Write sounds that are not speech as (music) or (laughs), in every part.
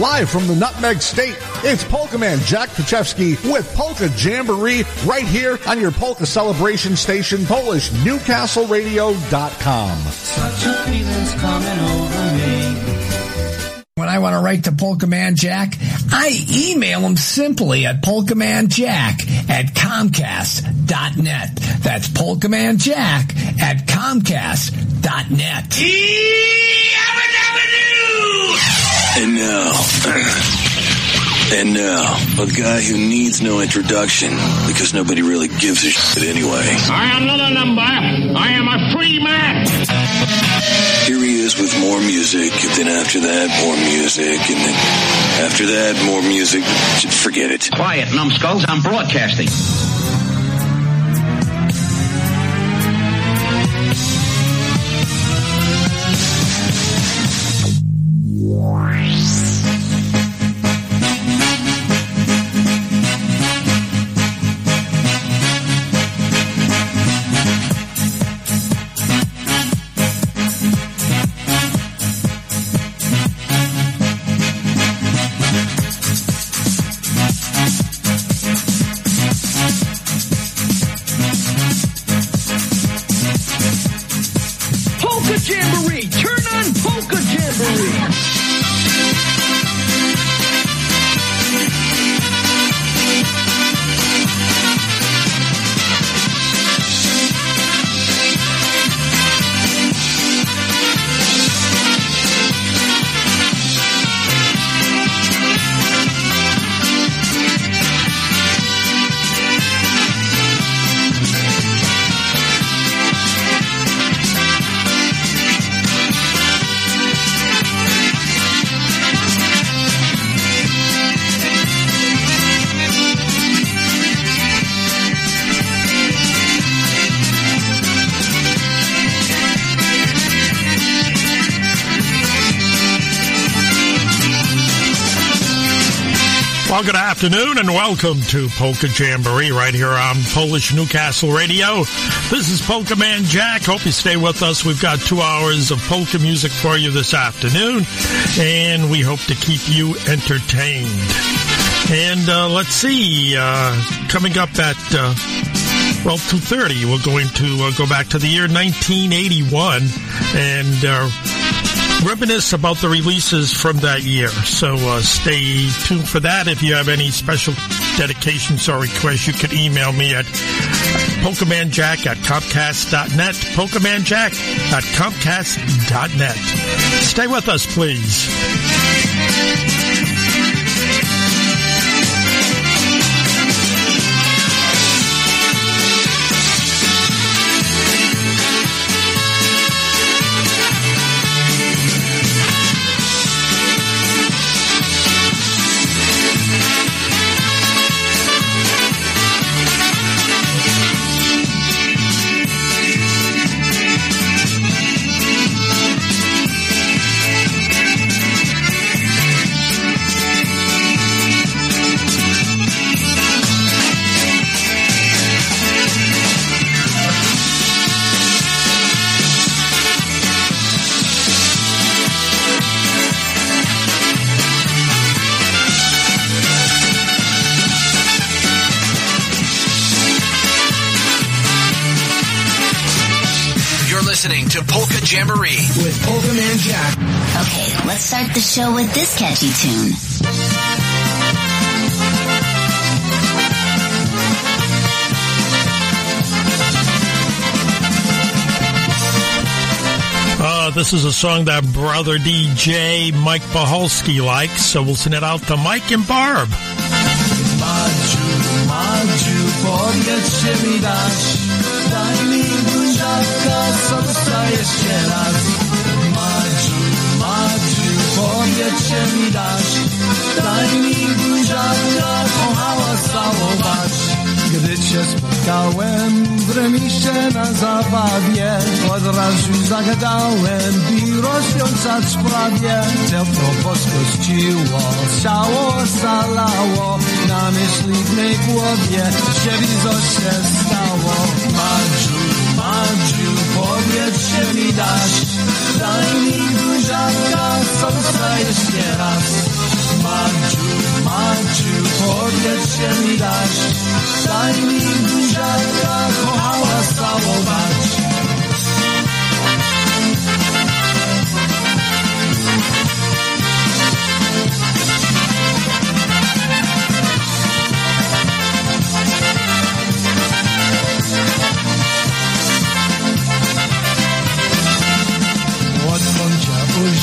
Live from the Nutmeg State, it's Polka Man Jack Pachewski with Polka Jamboree right here on your Polka Celebration station, PolishNewcastleRadio.com. Such a feeling's coming over me. When I want to write to Polka Man Jack, I email him simply at polkamanjack at comcast.net. That's polkamanjack at comcast.net. And now, (clears throat) and now, a guy who needs no introduction because nobody really gives a shit anyway. I am not a number. I am a free man. Here he is with more music, and then after that, more music, and then after that, more music. Forget it. Quiet, numbskulls. I'm broadcasting. Afternoon and welcome to Polka Jamboree right here on Polish Newcastle Radio. This is Polka Man Jack. Hope you stay with us. We've got two hours of polka music for you this afternoon, and we hope to keep you entertained. And uh, let's see, uh, coming up at uh, well, 2.30, we're going to uh, go back to the year 1981 and uh, reminisce about the releases from that year. So uh, stay tuned for that. If you have any special dedications or requests, you can email me at polkamanjack at comcast.net, polkamanjack at comcast.net. Stay with us, please. Jamboree with Polka Man Jack. Okay, let's start the show with this catchy tune. Uh, this is a song that brother DJ Mike Baholski likes, so we'll send it out to Mike and Barb. Madziu, Madziu, buziaka, co dostajesz się raz. Madziu, Madziu, powietrze mi dasz. Daj mi buziaka, hałas całować. Gdy cię spotkałem w remisie na zabawie, od razu zagadałem i rozwiązać prawie. Ciepło poskościło, ciało zalało, na myśli w mej głowie, że co się stało. Madziu, Madziu, powietrze mi dasz, daj mi buziaka, solca jeszcze raz. Madziu, Madziu, powietrze mi dasz, daj mi buziaka, kochała całować.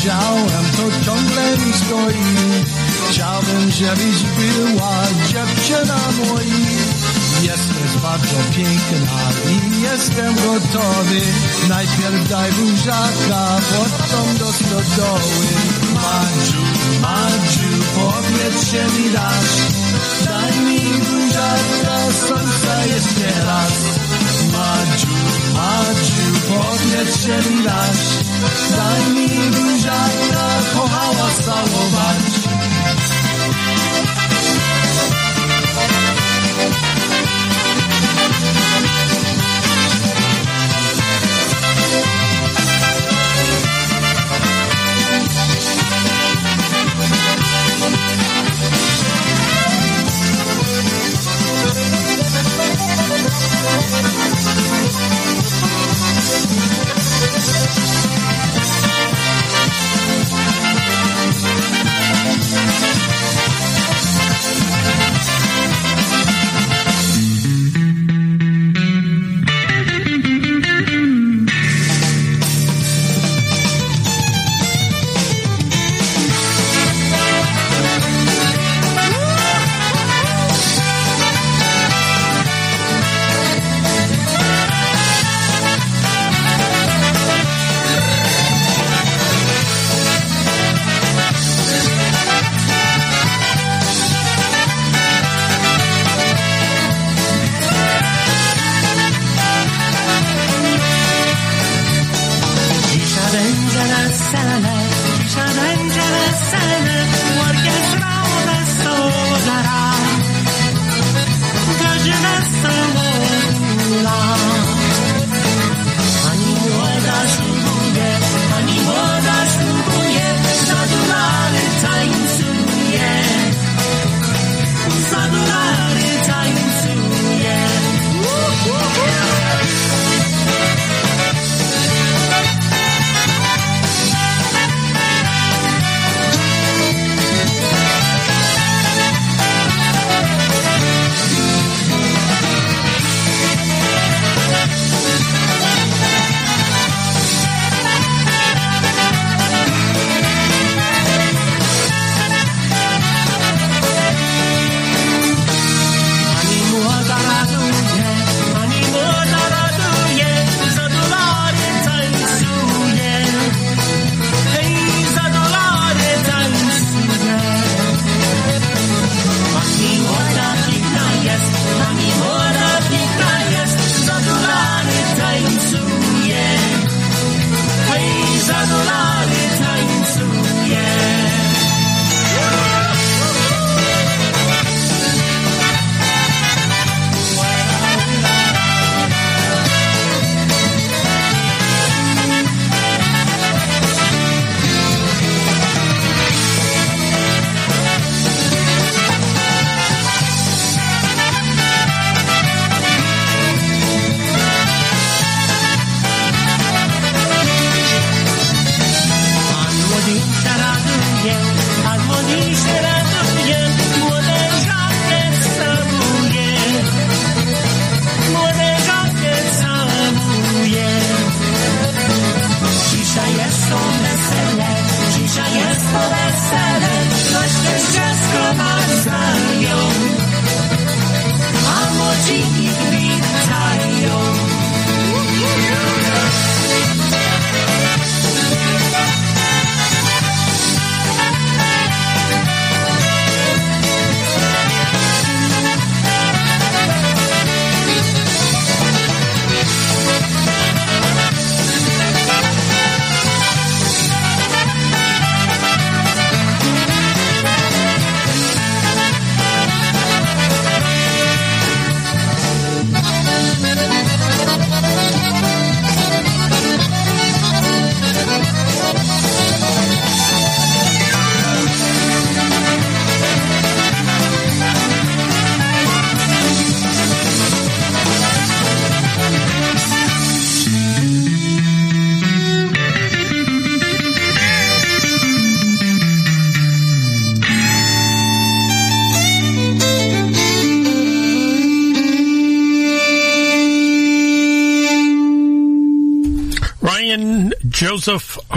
Chciałem, to ciągle mi stoi. Chciałbym, żebyś była dziewczyna moja. Jesteś bardzo piękna i jestem gotowy. Najpierw daj buziaka, potem do stodoły. Madziu, Madziu, powietrze mi dasz. Daj mi buziaka, sąca jeszcze raz. Madziu, Madziu, powietrze mi dasz. Daj mi buziaka, kochała całować.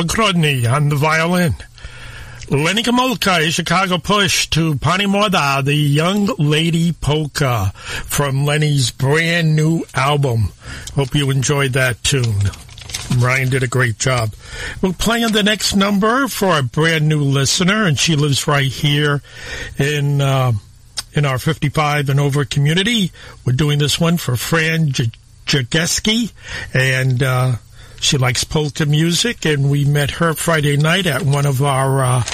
Joseph on the violin. Lenny Gomulka, a Chicago push to Pani Moda, the Young Lady Polka from Lenny's brand new album. Hope you enjoyed that tune. Ryan did a great job. We're playing the next number for a brand new listener, and she lives right here in uh, in our 55 and over community. We're doing this one for Fran Jageski, and uh, she likes polka music, and we met her Friday night at one of our uh,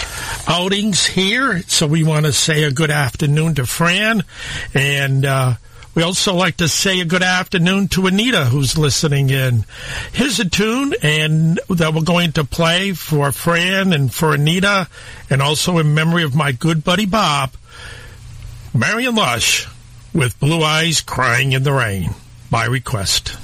outings here. So we want to say a good afternoon to Fran, and uh, we also like to say a good afternoon to Anita, who's listening in. Here's a tune, and that we're going to play for Fran and for Anita, and also in memory of my good buddy Bob, Marion Lush, with Blue Eyes Crying in the Rain, by request.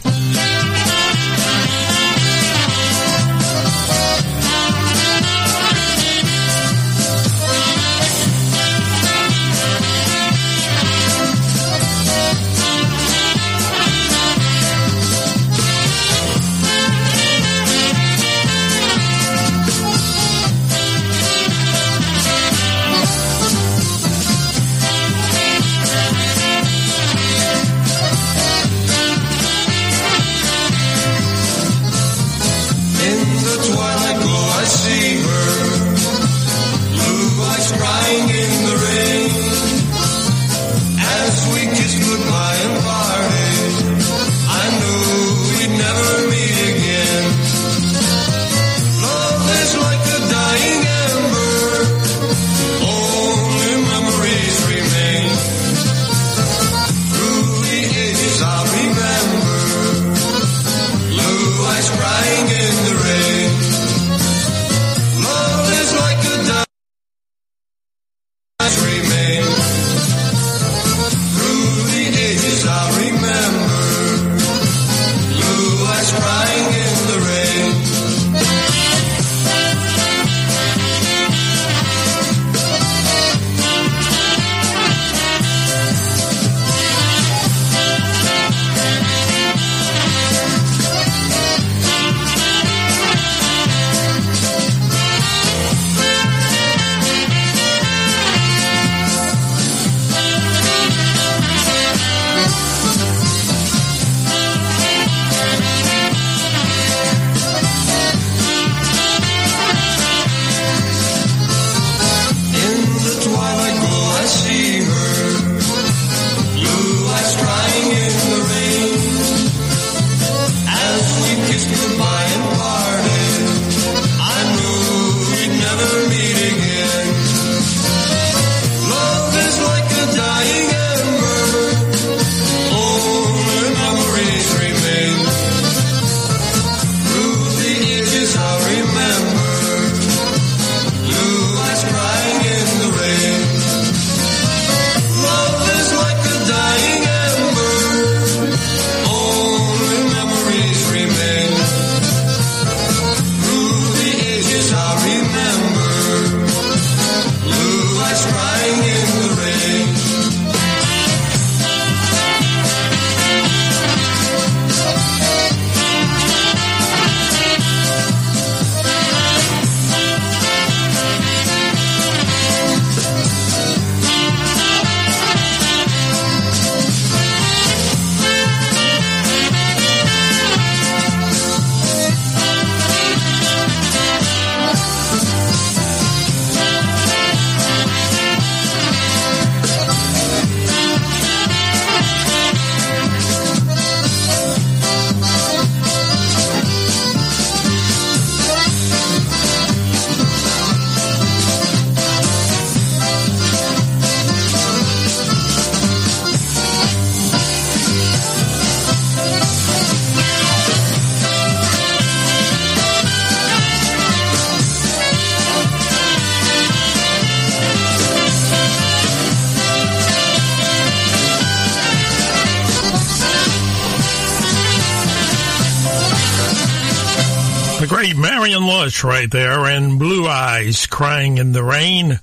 Marion Lush right there and Blue Eyes Crying in the Rain.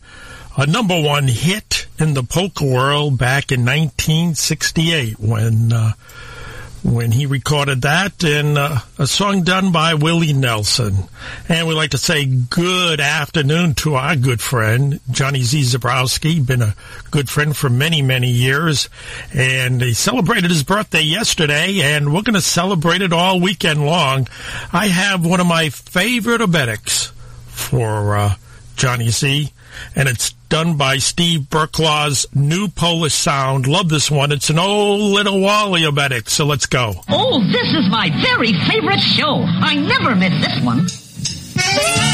A number one hit in the polka world back in 1968 when uh, when he recorded that in uh, a song done by Willie Nelson. And we'd like to say good afternoon to our good friend, Johnny Z. Zabrowski, been a good friend for many, many years. And he celebrated his birthday yesterday, and we're going to celebrate it all weekend long. I have one of my favorite obereks for uh, Johnny Z, and it's done by Steve Burklaw's New Polish Sound. Love this one. It's an old little Wally Oberek, so let's go. Oh, this is my very favorite show. I never miss this one.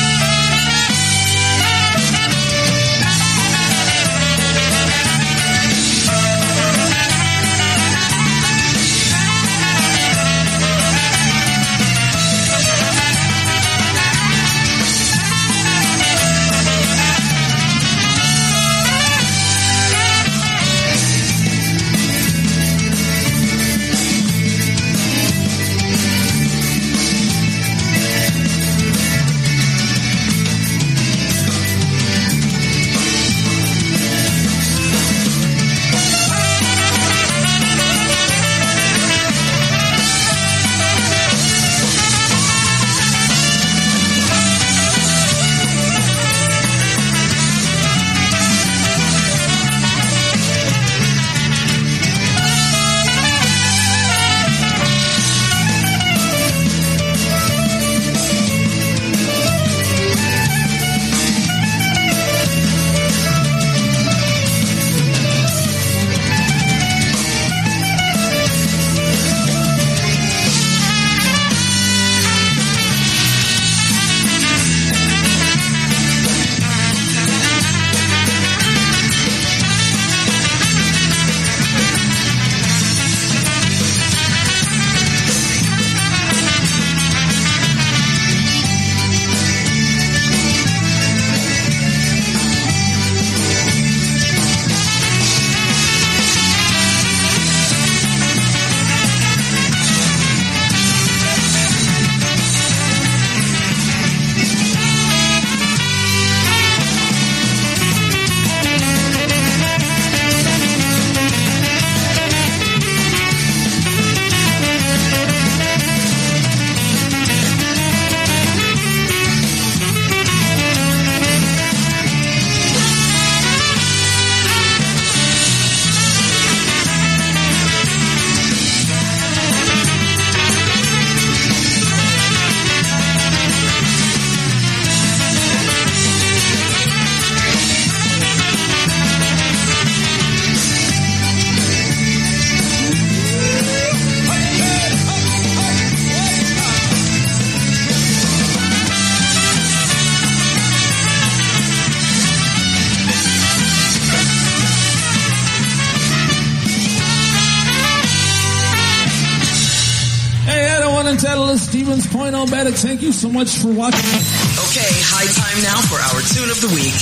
Tell us Stevens Point Oberek. Thank you so much for watching. Okay, high time now for our tune of the week.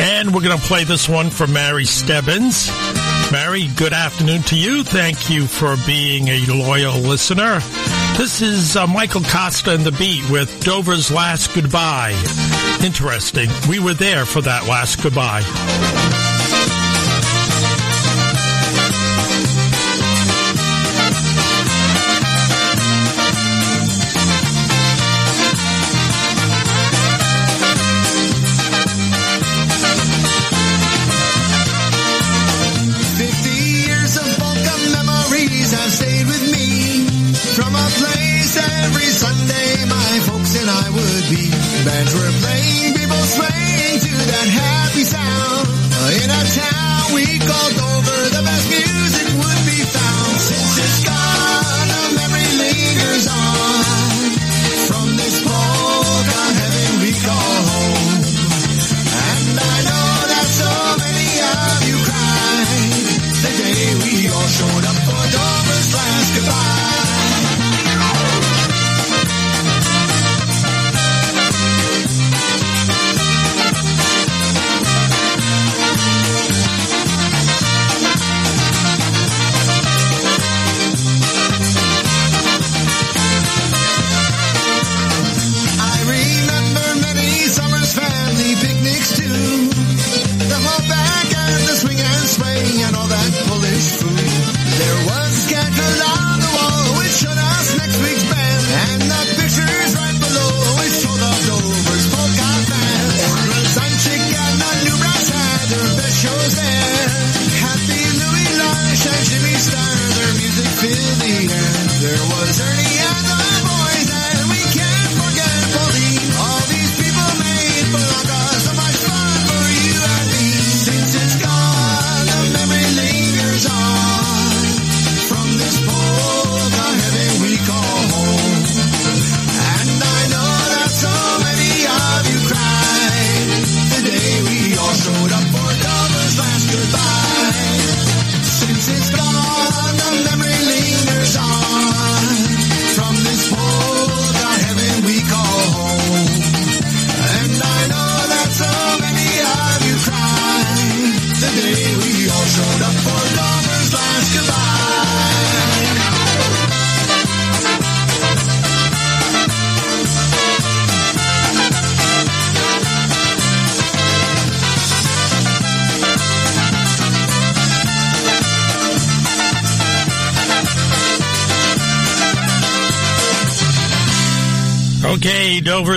And we're going to play this one for Mary Stebbins. Mary, good afternoon to you. Thank you for being a loyal listener. This is uh, Michael Costa and the Beat with Dover's Last Goodbye. Interesting. We were there for that last goodbye.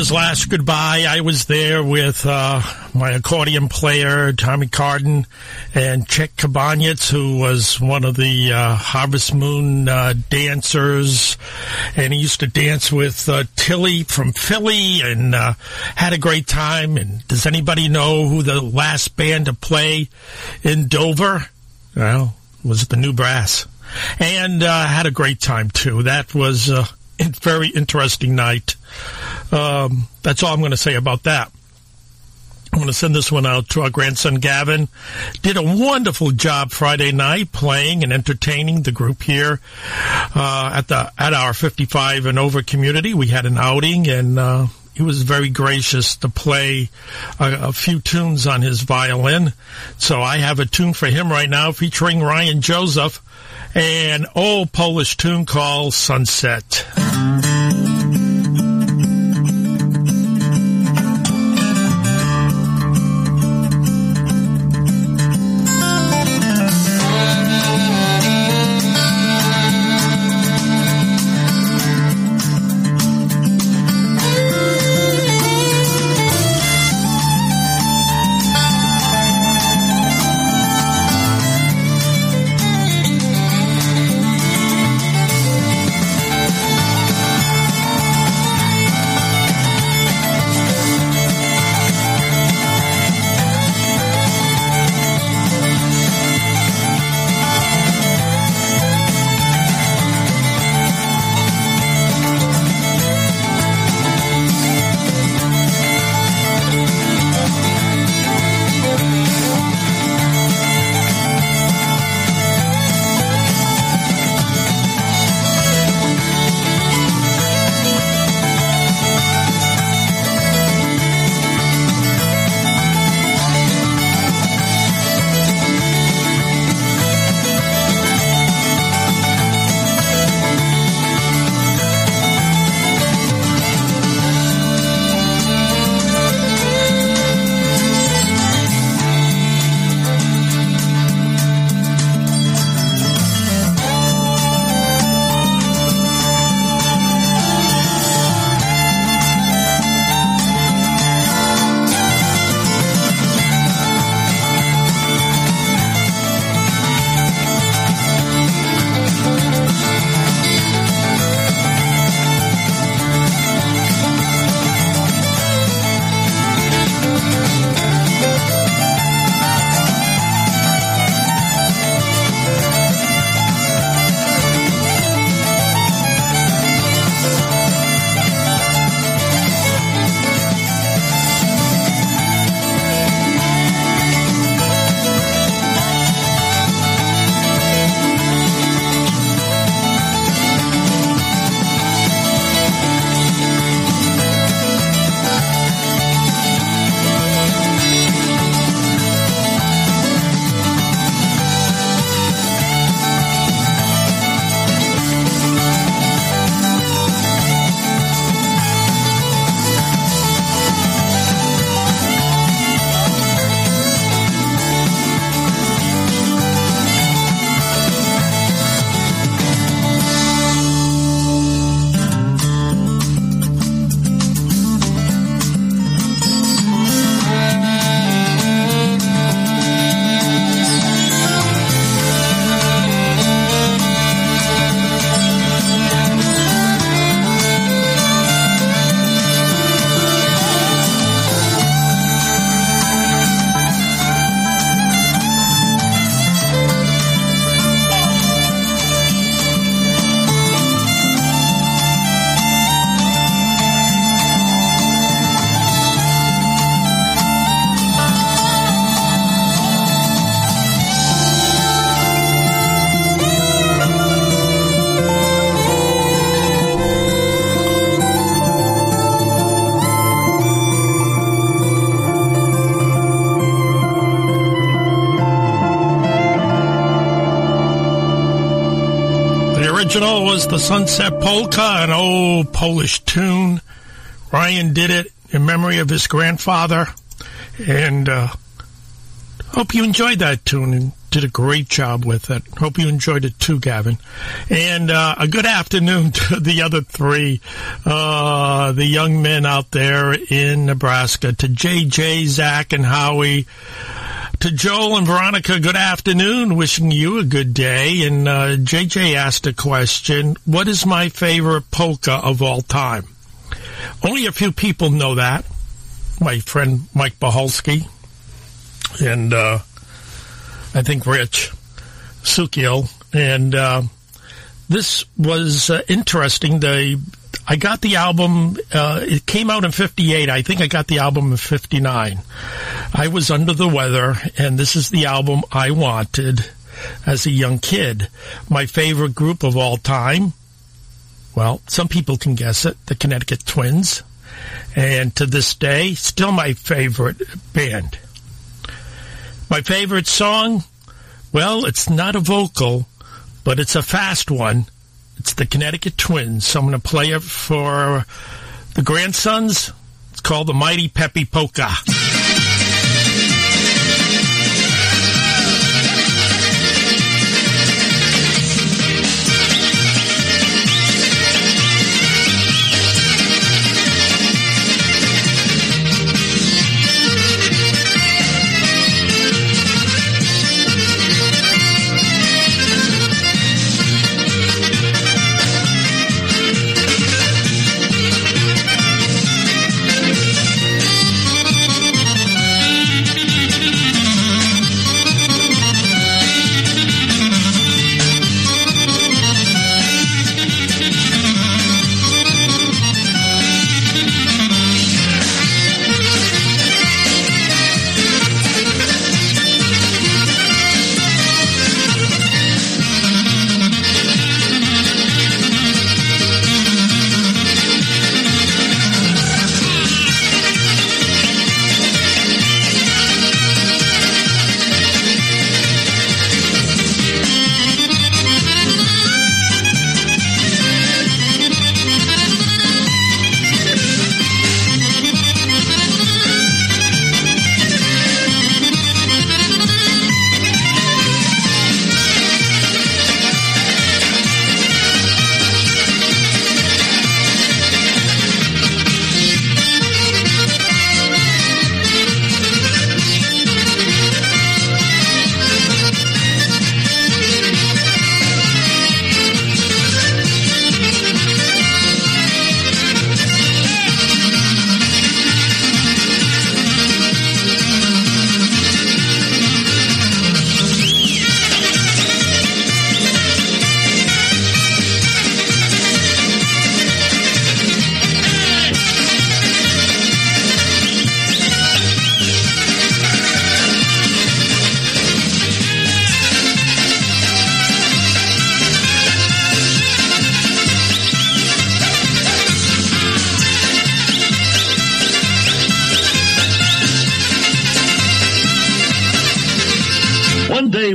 Dover's last goodbye. I was there with uh, my accordion player, Tommy Carden, and Chet Kabanyets, who was one of the uh, Harvest Moon uh, dancers. And he used to dance with uh, Tilly from Philly and uh, had a great time. And does anybody know who the last band to play in Dover? Well, was it the New Brass? And uh, had a great time, too. That was a (laughs) very interesting night. Um, that's all I'm going to say about that. I'm going to send this one out to our grandson Gavin. Did a wonderful job Friday night playing and entertaining the group here uh, at the at our 55 and over community. We had an outing and. Uh, he was very gracious to play a, a, few tunes on his violin. So I have a tune for him right now featuring Ryan Joseph, an old Polish tune called Sunset. (laughs) original was the Sunset Polka, an old Polish tune. Ryan did it in memory of his grandfather. And uh, hope you enjoyed that tune. And did a great job with it. Hope you enjoyed it too, Gavin. And uh, a good afternoon (laughs) to the other three, uh, the young men out there in Nebraska, to JJ, Zach, and Howie. To Joel and Veronica, good afternoon. Wishing you a good day. And uh, JJ asked a question What is my favorite polka of all time? Only a few people know that. My friend Mike Bahalski and uh, I think Rich Sukil. And uh, this was uh, interesting. The I got the album. Uh, it came out in '58. I think I got the album in '59. I was under the weather, and this is the album I wanted as a young kid. My favorite group of all time. Well, some people can guess it. The Connecticut Twins, and to this day, still my favorite band. My favorite song? Well, it's not a vocal, but it's a fast one. It's the Connecticut Twins. So I'm going to play it for the grandsons. It's called the Mighty Peppy Polka.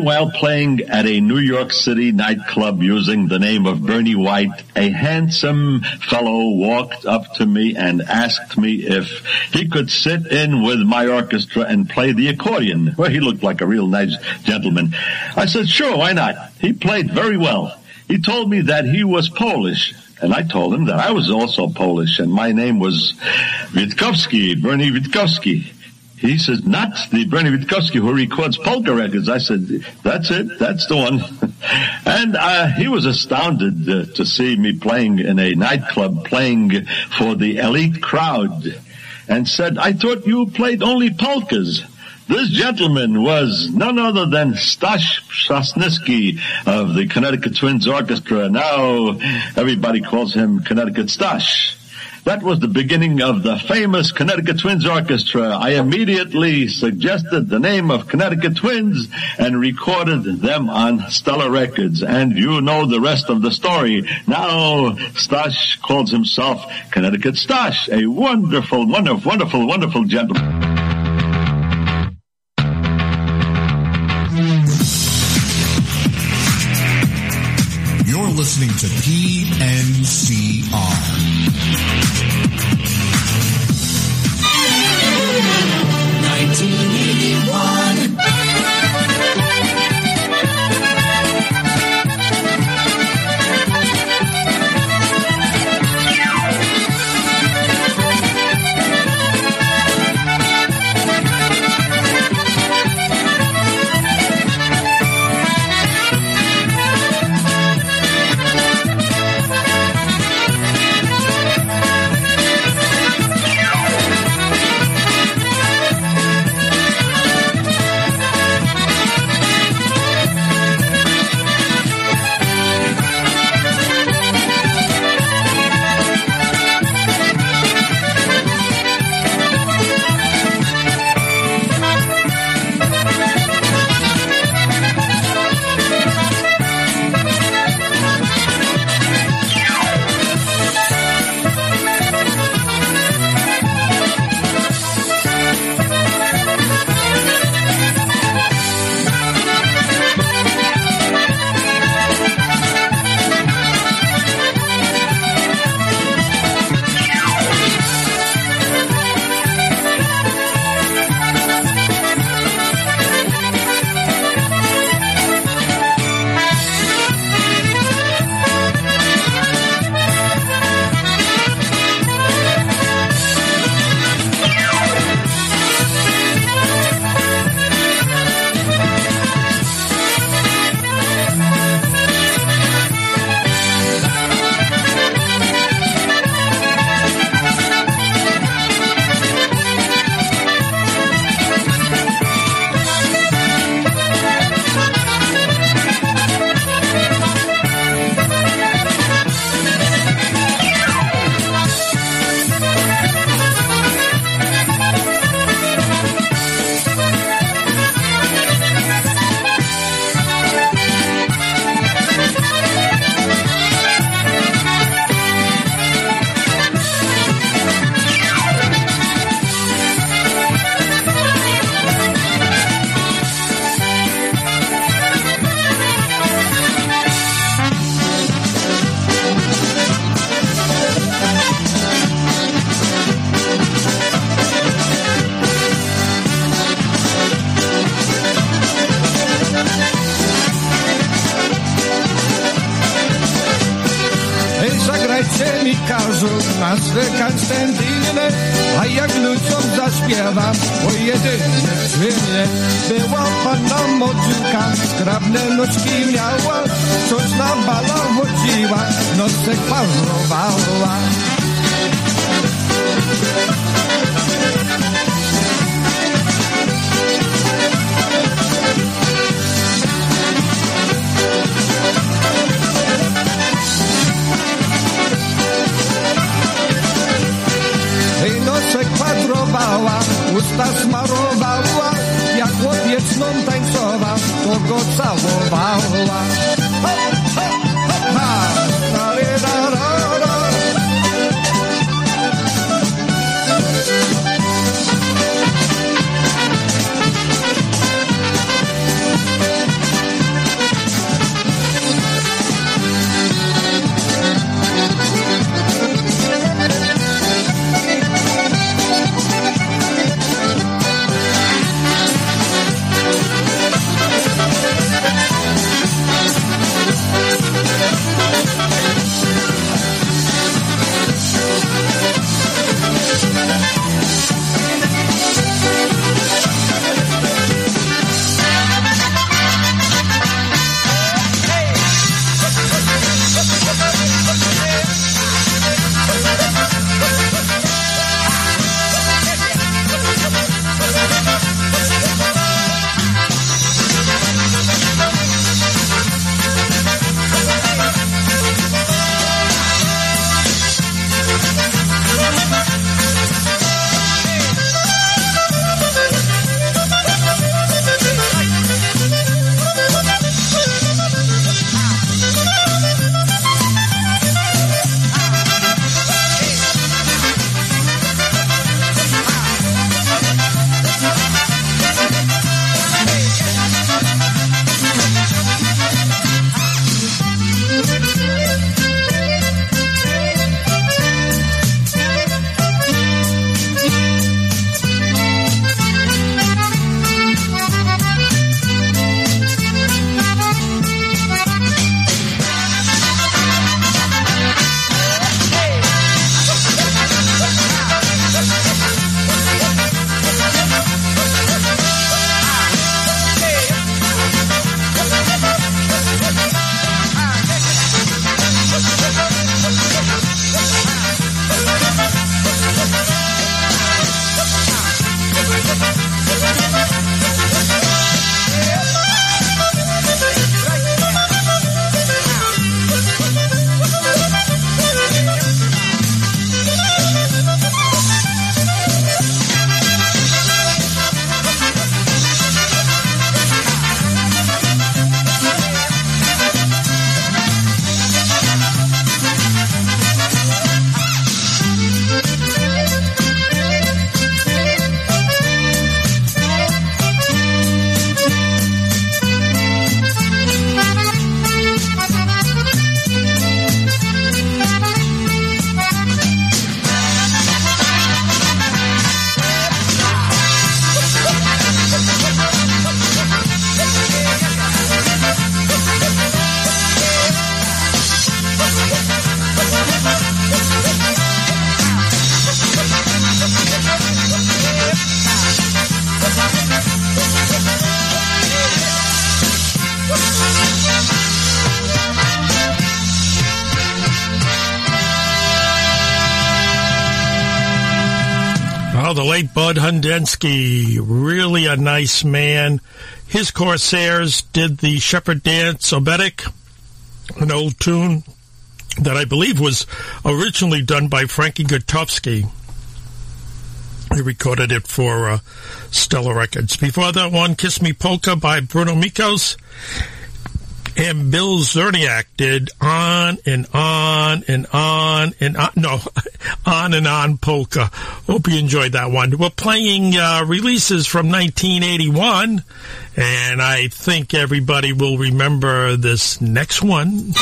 While playing at a New York City nightclub using the name of Bernie White, a handsome fellow walked up to me and asked me if he could sit in with my orchestra and play the accordion. Well, he looked like a real nice gentleman. I said, sure, why not? He played very well. He told me that he was Polish. And I told him that I was also Polish and my name was Witkowski, Bernie Witkowski. He says, not the Bernie Witkowski who records polka records. I said, that's it. That's the one. (laughs) and uh, he was astounded uh, to see me playing in a nightclub, playing for the elite crowd, and said, I thought you played only polkas. This gentleman was none other than Stash Sosniski of the Connecticut Twins Orchestra. Now everybody calls him Connecticut Stash. That was the beginning of the famous Connecticut Twins Orchestra. I immediately suggested the name of Connecticut Twins and recorded them on Stella Records. And you know the rest of the story. Now, Stash calls himself Connecticut Stash, a wonderful, wonderful, wonderful, wonderful gentleman. You're listening to PNCR. Late Hundensky, really a nice man. His Corsairs did the Shepherd Dance Oberek, an old tune that I believe was originally done by Frankie Gutowski. He recorded it for uh, Stella Records. Before that one, Kiss Me Polka by Bruno Mikos. And Bill Zerniak did on and on and on and on. No, (laughs) on and on polka. Hope you enjoyed that one. We're playing uh, releases from 1981, and I think everybody will remember this next one.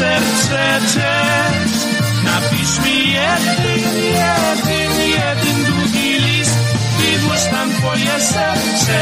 Serce też. Napisz mi jeden, jeden, jeden długi list i tam twoje serce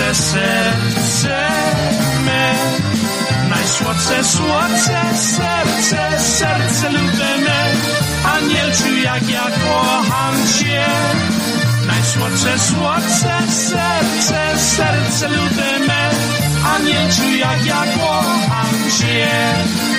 najsłodsze serce me. Najsłodsze, słodsze serce, serce lubię me. Anielciu, jak ja kocham cię. Najsłodsze, słodsze serce, serce lubię me. Anielciu, jak ja kocham cię.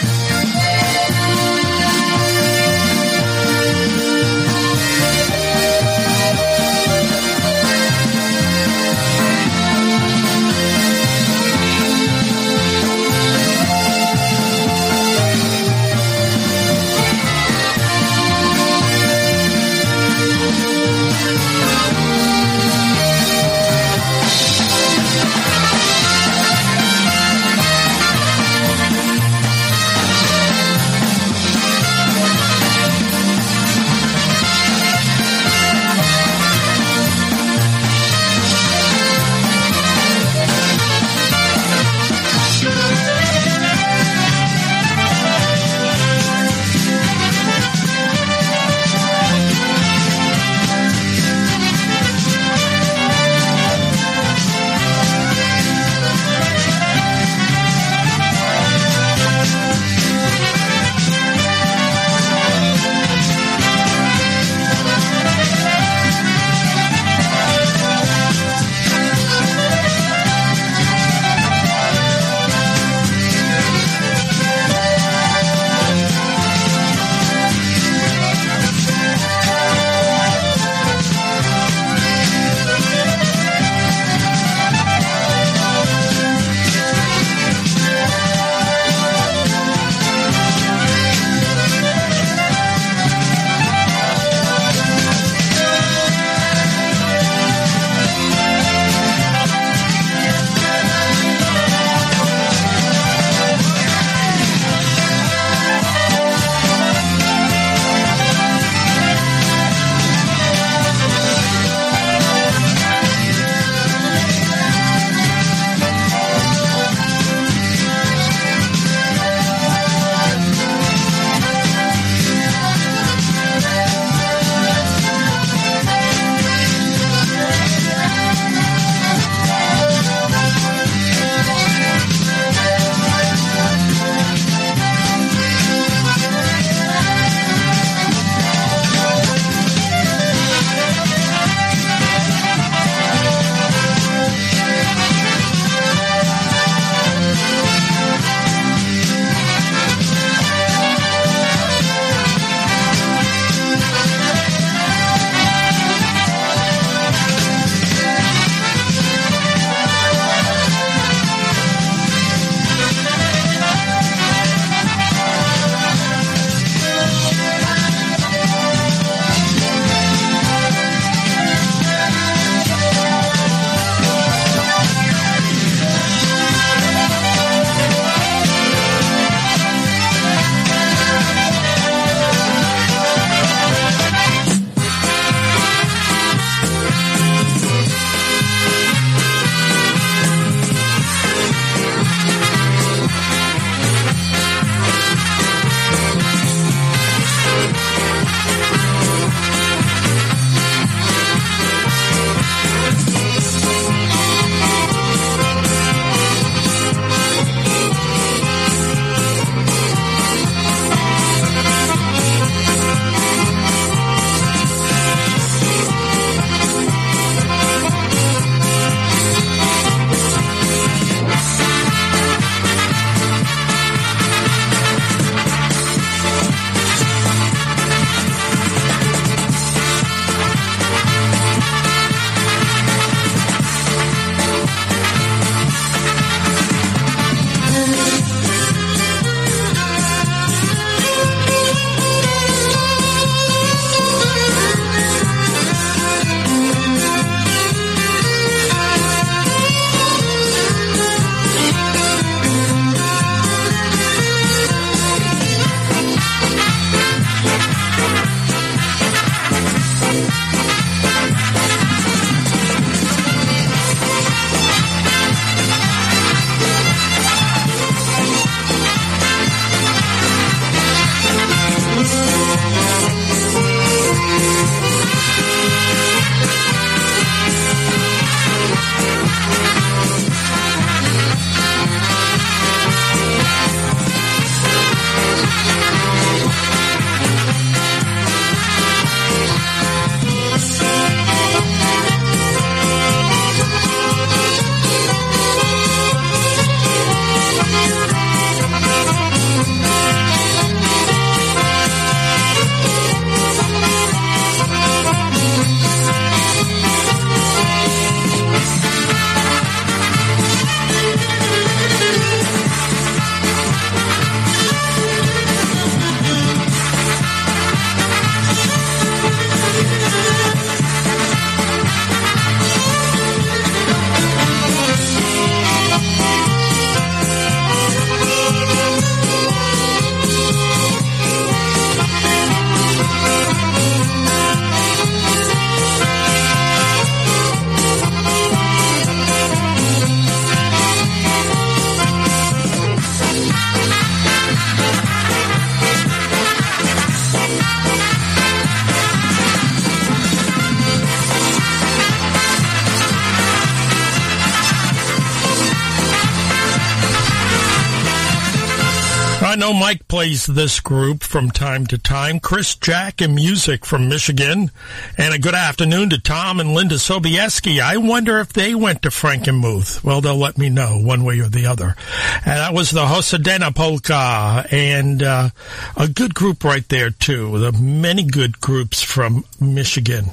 Plays this group from time to time. Chris Jack and music from Michigan. And a good afternoon to Tom and Linda Sobieski. I wonder if they went to Frankenmuth. Well, they'll let me know one way or the other. And that was the Hosadena Polka. And uh, a good group right there, too. The many good groups from Michigan.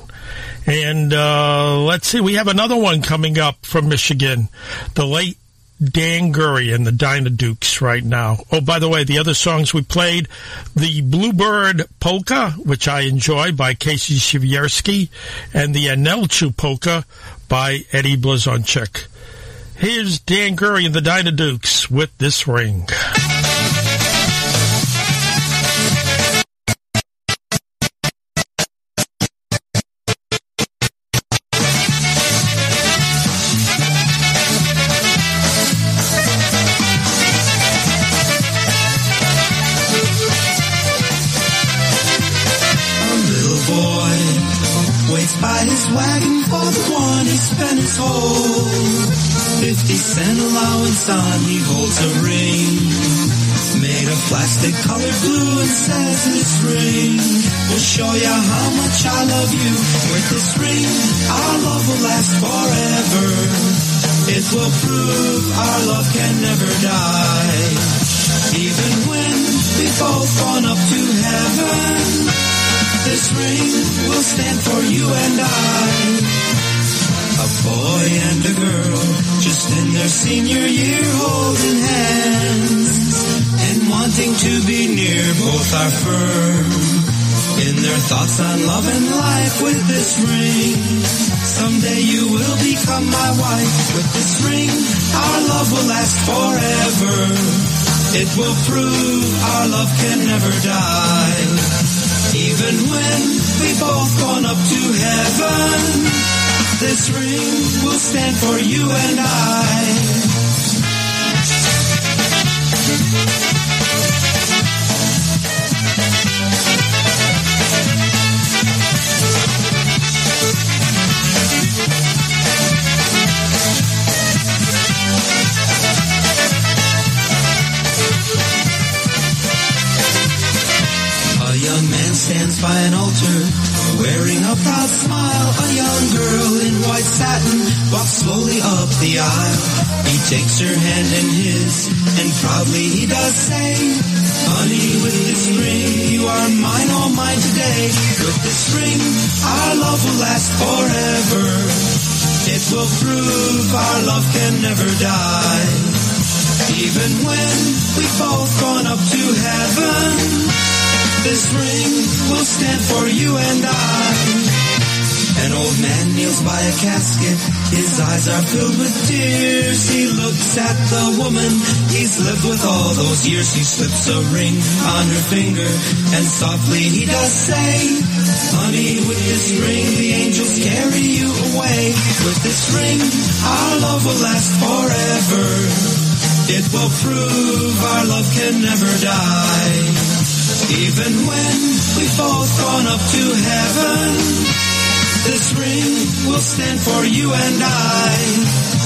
And uh, let's see, we have another one coming up from Michigan. The late Dan Gurry and the Dyna Dukes right now. Oh, by the way, the other songs we played, the Bluebird Polka, which I enjoy by Casey Shivyersky, and the Anelchu Polka by Eddie Blazonczyk. Here's Dan Gurry and the Dyna Dukes with this ring. On. He holds a ring made of plastic colored blue and says this ring will show you how much I love you. With this ring, our love will last forever. It will prove our love can never die. Even when we both gone up to heaven. This ring will stand for you and I. A boy and a girl, just in their senior year, holding hands and wanting to be near. Both are firm in their thoughts on love and life with this ring. Someday you will become my wife. With this ring, our love will last forever. It will prove our love can never die. Even when we both gone up to heaven, this ring will stand for you and I. A young man stands by an altar, wearing a proud smile. A young girl in white satin walks slowly up the aisle. He takes her hand in his, and proudly he does say, Honey, with this ring, you are mine, all mine today. With this ring, our love will last forever. It will prove our love can never die. Even when we've both gone up to heaven, this ring will stand for you and I. An old man kneels by a casket. His eyes are filled with tears. He looks at the woman he's lived with all those years. He slips a ring on her finger and softly he does say, Honey, with this ring the angels carry you away. With this ring our love will last forever. It will prove our love can never die. Even when we've both gone up to heaven, this ring will stand for you and I.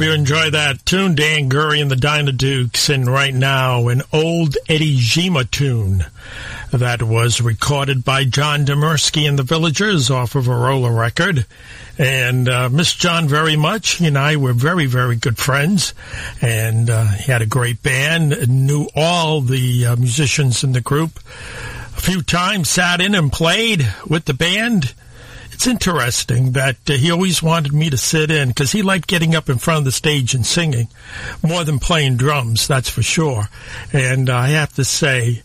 hope you enjoy that tune, Dan Gurry and the Dyna Dukes, and right now an old Eddie Zima tune that was recorded by John Demersky and the Villagers off of a roller record. And uh, miss John very much. He and I were very, very good friends, and uh, he had a great band. Knew all the uh, musicians in the group. A few times sat in and played with the band it's interesting that uh, he always wanted me to sit in because he liked getting up in front of the stage and singing more than playing drums, that's for sure. And uh, I have to say,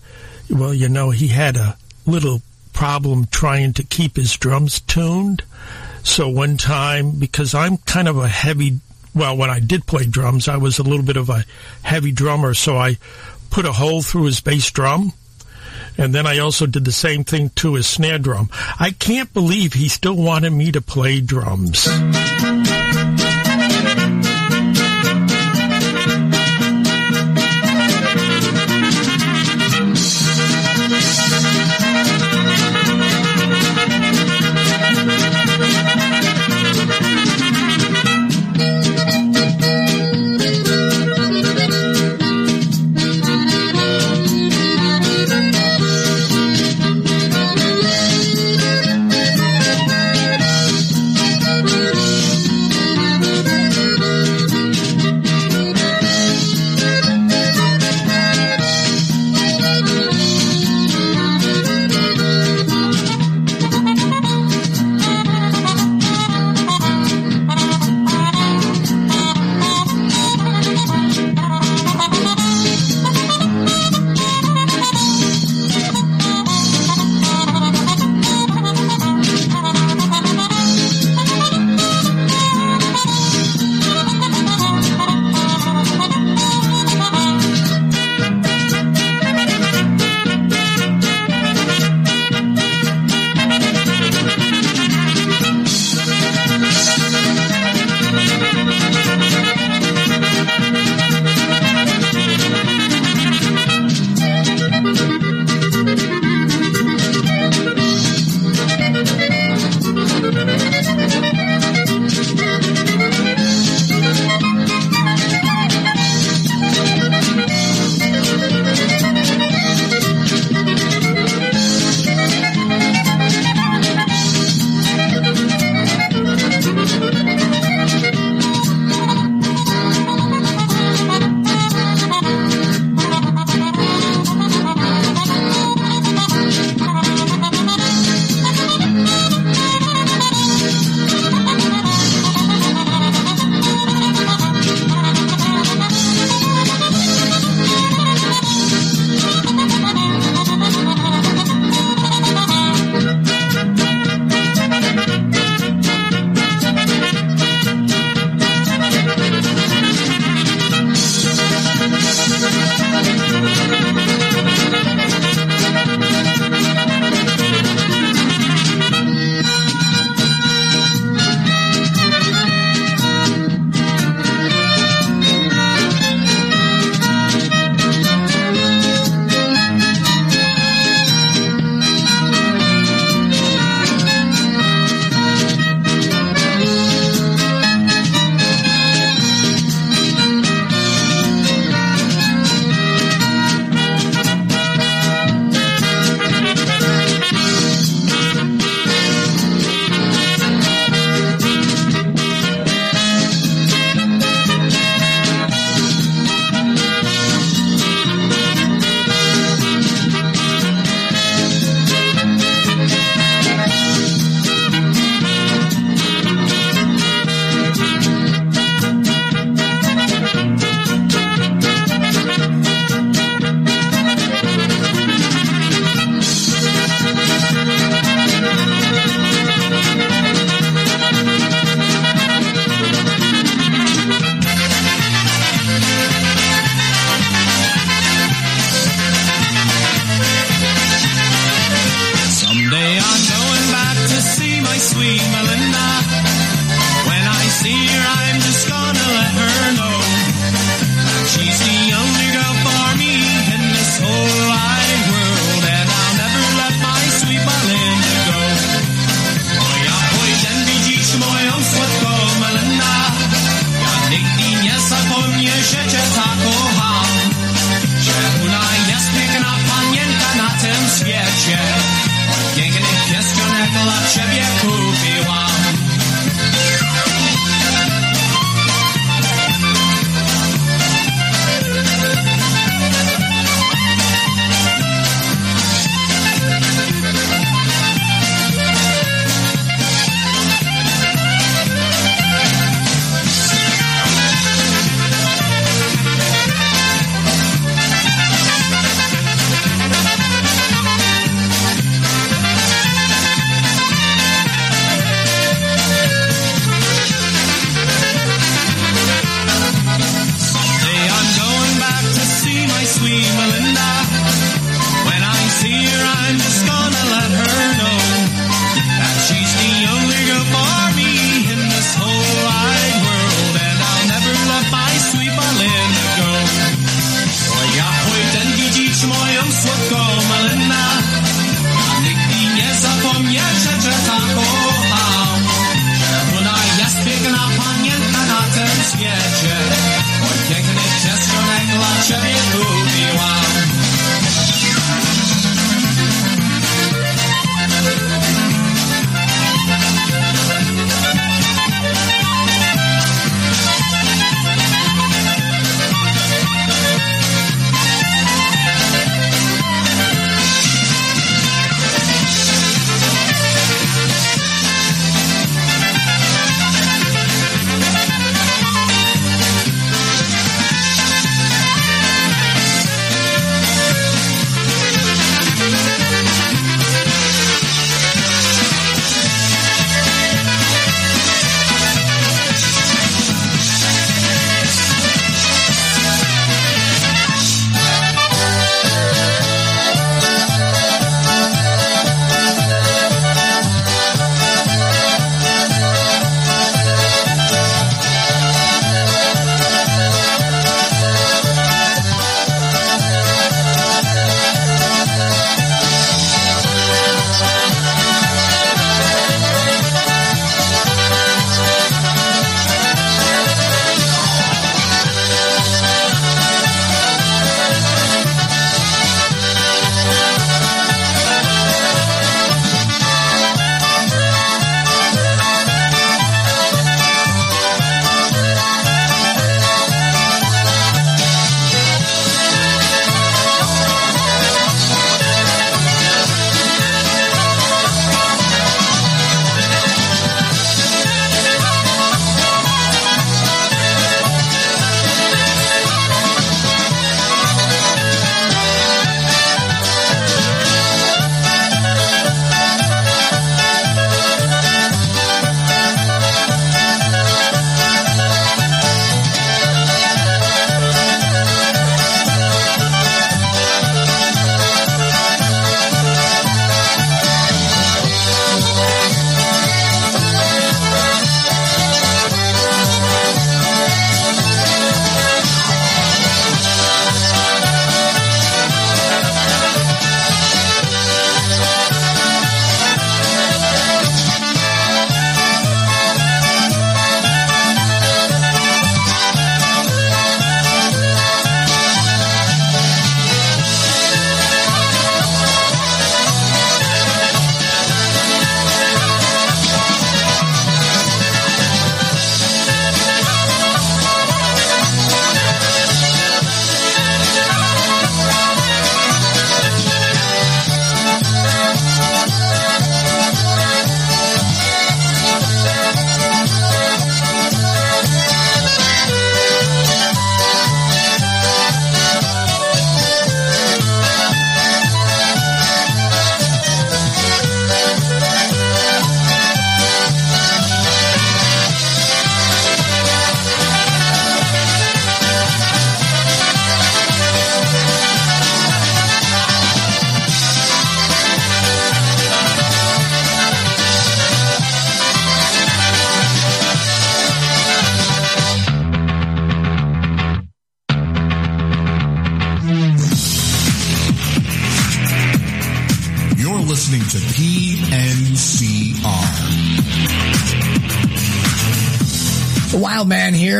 well, you know, he had a little problem trying to keep his drums tuned. So one time, because I'm kind of a heavy, well, when I did play drums, I was a little bit of a heavy drummer, so I put a hole through his bass drum. And then I also did the same thing to his snare drum. I can't believe he still wanted me to play drums.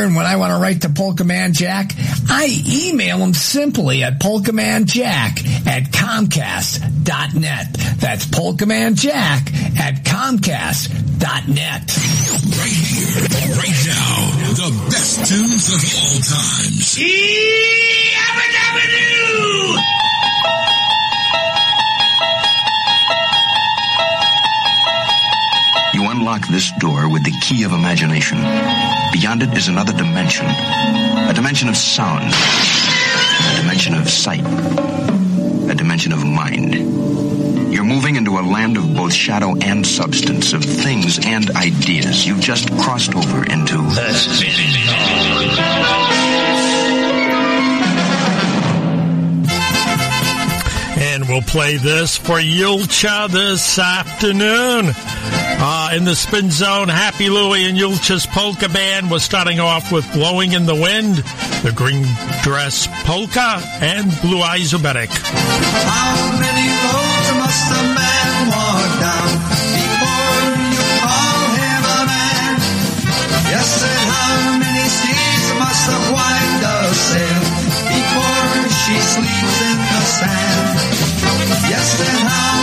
And when I want to write to Polka Man Jack, I email him simply at polkamanjack at comcast.net. That's polkamanjack at comcast.net. Right here, right now, the best tunes of all times. You unlock this door with the key of imagination. Beyond it is another dimension. A dimension of sound. A dimension of sight. A dimension of mind. You're moving into a land of both shadow and substance, of things and ideas. You've just crossed over into this. And we'll play this for Julcia this afternoon. In the spin zone, Happy Louie and Julcia's polka band was starting off with Blowing in the Wind, the Green Dress Polka, and Blue Eyes Oberek. How many roads must a man walk down before you call him a man? Yes, and how many seas must a sail before she sleeps in the sand? Yes, and how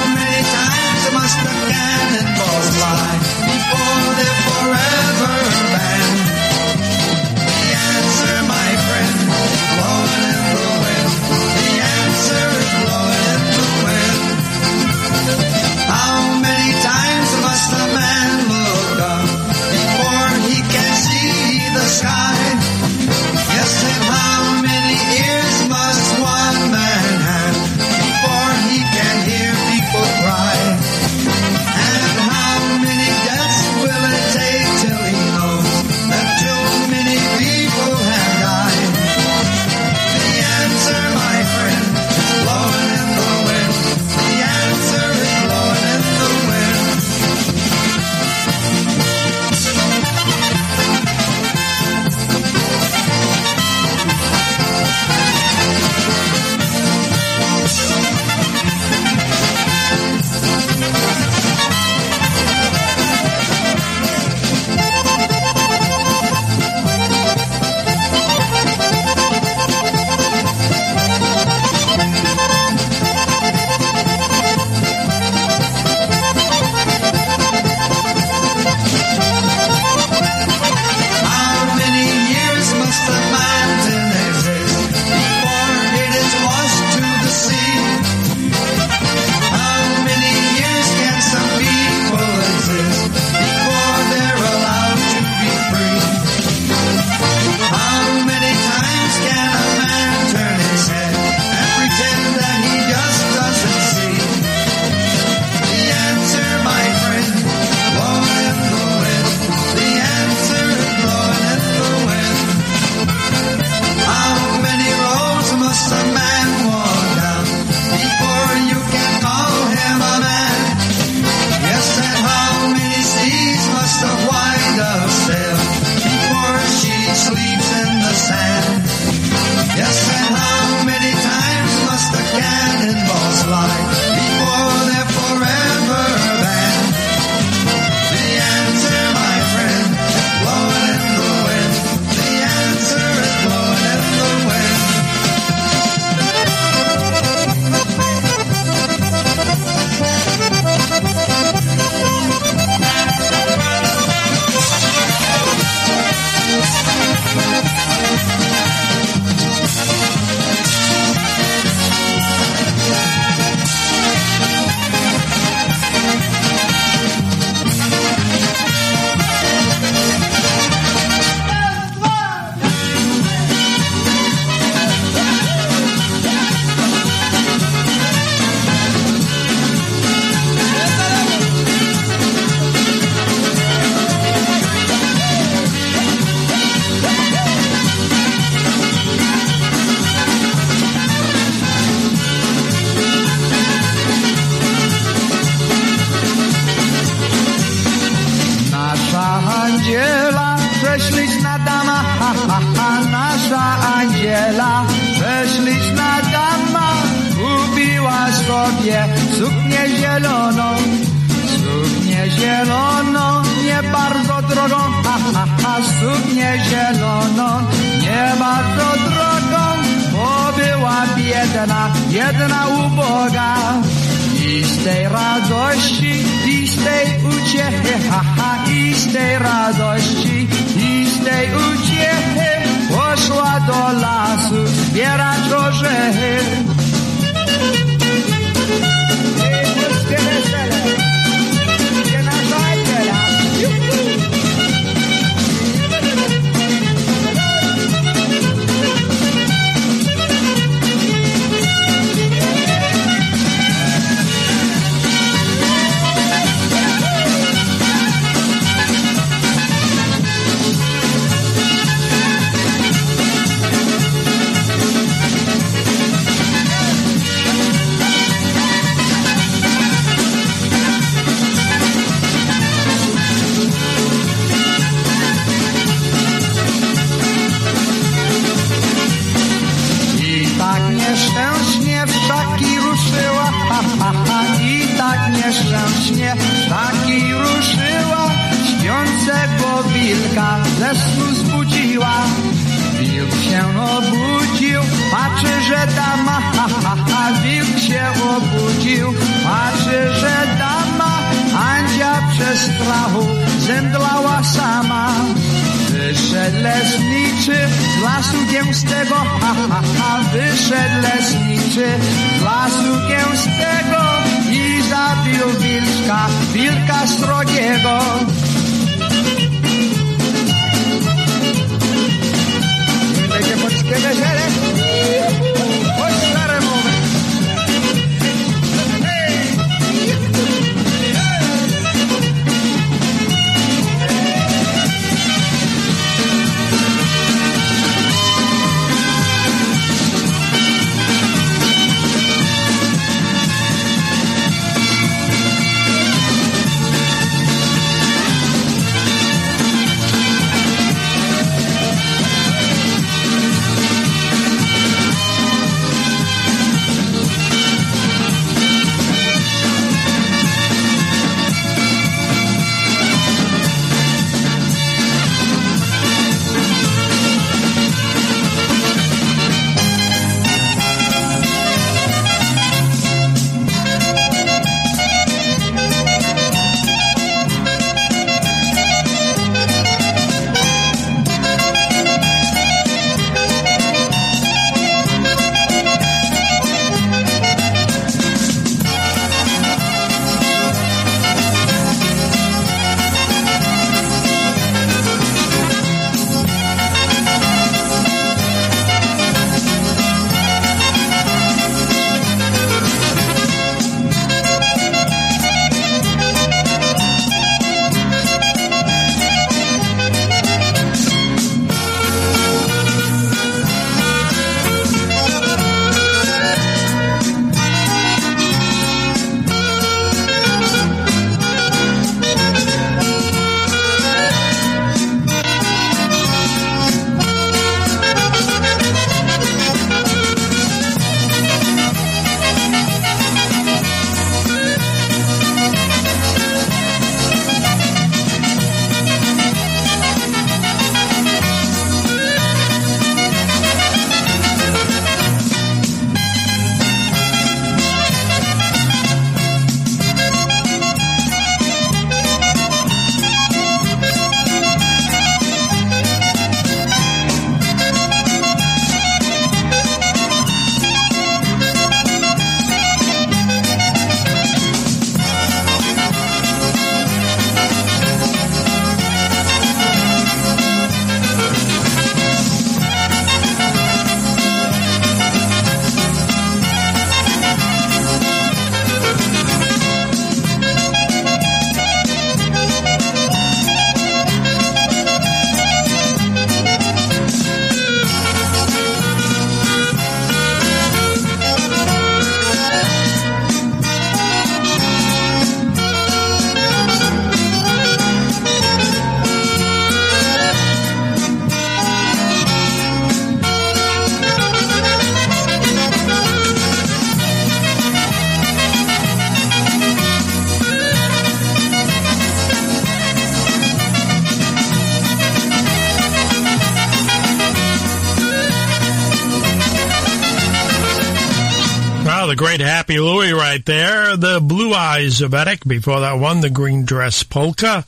Happy Louie right there. The Blue Eyes of Etic. Before that one, the Green Dress Polka.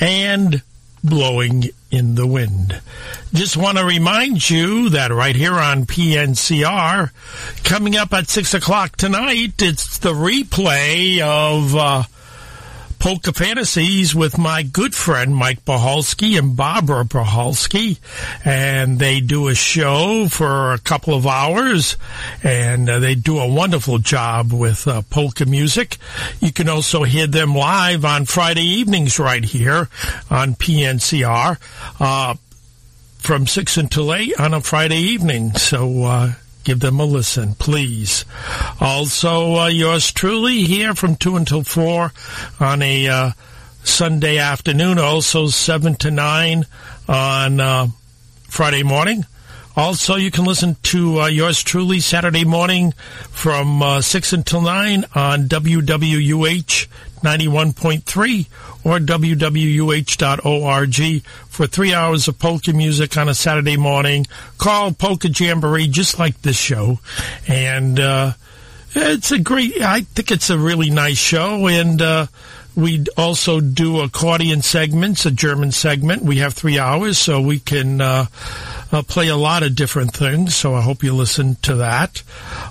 And Blowing in the Wind. Just want to remind you that right here on PNCR, coming up at 6 o'clock tonight, it's the replay of uh, Polka Fantasies with my good friend Mike Bahalski and Barbara Bahalski. And they do a show for a couple of hours and uh, they do a wonderful job with uh, polka music. You can also hear them live on Friday evenings right here on PNCR. Uh, from 6 until 8 on a Friday evening. So, uh, give them a listen, please. Also, uh, yours truly here from 2 until 4 on a uh, Sunday afternoon, also 7 to 9 on uh, Friday morning. Also, you can listen to uh, yours truly Saturday morning from uh, 6 until 9 on WWUH 91.3 or wwuh.org for three hours of polka music on a Saturday morning Call Polka Jamboree, just like this show. And uh, it's a great, I think it's a really nice show. And uh, we also do accordion segments, a German segment. We have three hours, so we can uh, uh, play a lot of different things. So I hope you listen to that.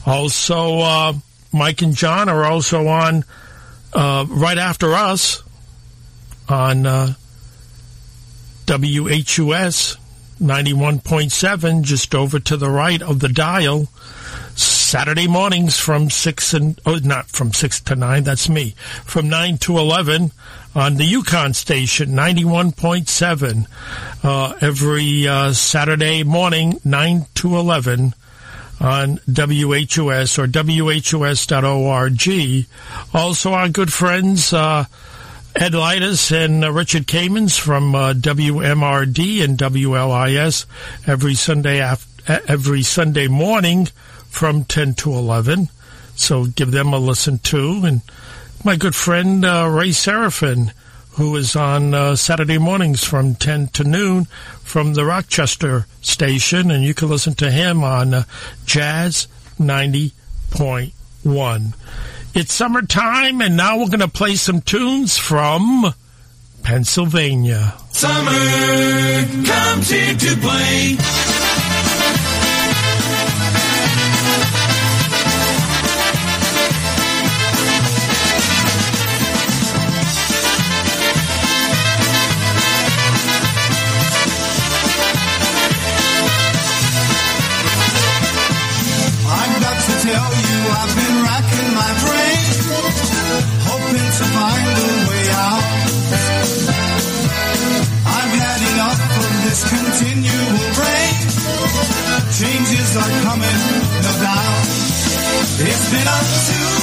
Also, uh, Mike and John are also on uh, right after us on uh, WHUS 91.7, just over to the right of the dial. Saturday mornings from 6 and, oh, not from 6 to 9, that's me, from 9 to 11 on the UConn station, 91.7, uh, every uh, Saturday morning, 9 to 11 on WHUS or WHUS.org. Also, our good friends, uh, Ed Lightus and uh, Richard Kamens from uh, WMRD and WLIS every Sunday every Sunday morning from 10 to 11. So give them a listen too. And my good friend uh, Ray Seraphin, who is on uh, Saturday mornings from 10 to noon from the Rochester station, and you can listen to him on uh, Jazz 90.1. It's summertime, and now we're going to play some tunes from Pennsylvania. Summer comes here to play. I've been racking my brain, hoping to find a way out. I've had enough of this continual rain. Changes are coming, no doubt. It's been a too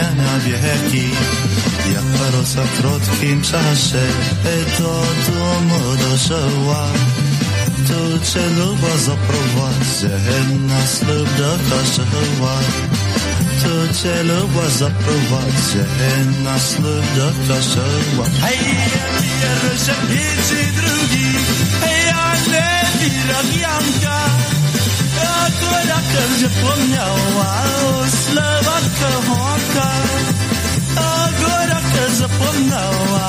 na wieki. Jak parosa w krótkim czasie e, Do domu dożyła Tu cię luba zaprowadzę Nas lub do kościoła Tu cię luba zaprowadzę Nas lub do kościoła. Hej, ja pierwszy, drugi. Hej, ale i radianka. Wirak Janka Akurat że pomniała Słowaka Honka. Akurat że pomniała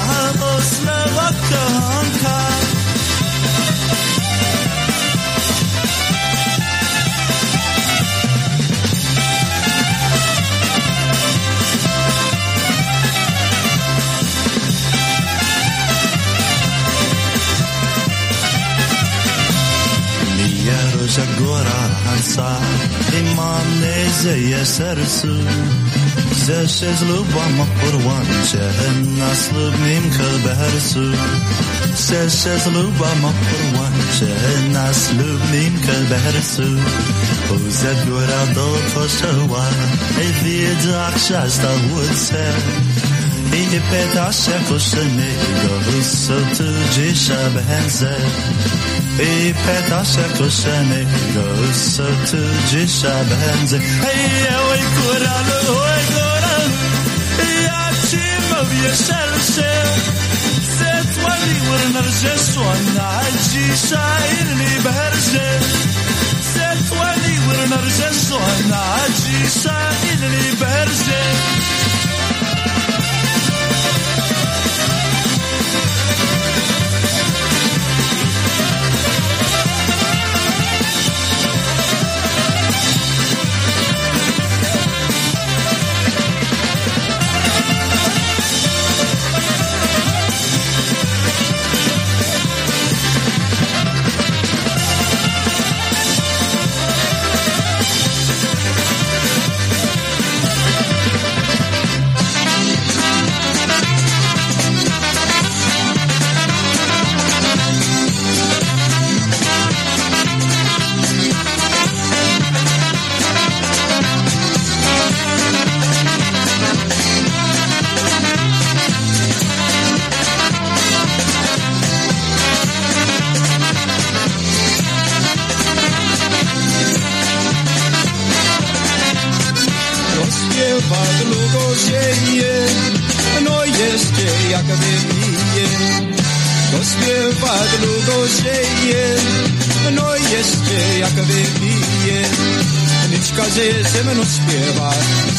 Słowaka Honka Jagora hansa imam neze yesersu Zeshez luba mapurwan Shehen naslub mim kalbersu Zeshez luba mapurwan Shehen naslub mim kalbersu Uzet gora do koshawa Evid akshas da للي بتعشق وشمك قاضي الصوت جيشة بهنزل اي بتعشق وشمك قاضي الصوت جيشة بهنزل هيا ويكون على الهوي يا تشيما بيشلشل زيت ولي ورنرجش وأنا عالجي شاير لي بهرجل زيت ولي ورنرجش وأنا عالجي شاير لي بهرجل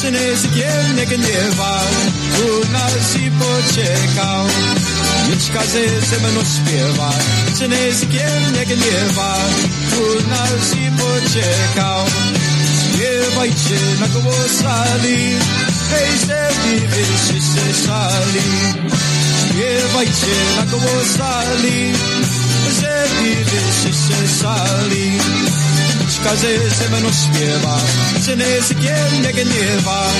się nie sykiem nie gniewał, tu nas i poczekał. Miczka ze ze mną śpiewa, się nie sykiem nie gniewał, tu nas i poczekał. Śpiewajcie na głosali, hej, żeby wyższy się szali. Śpiewajcie na głosali, żeby wyższy się szali. Każe ze mną śpiewa, że nie kim nie gniewa,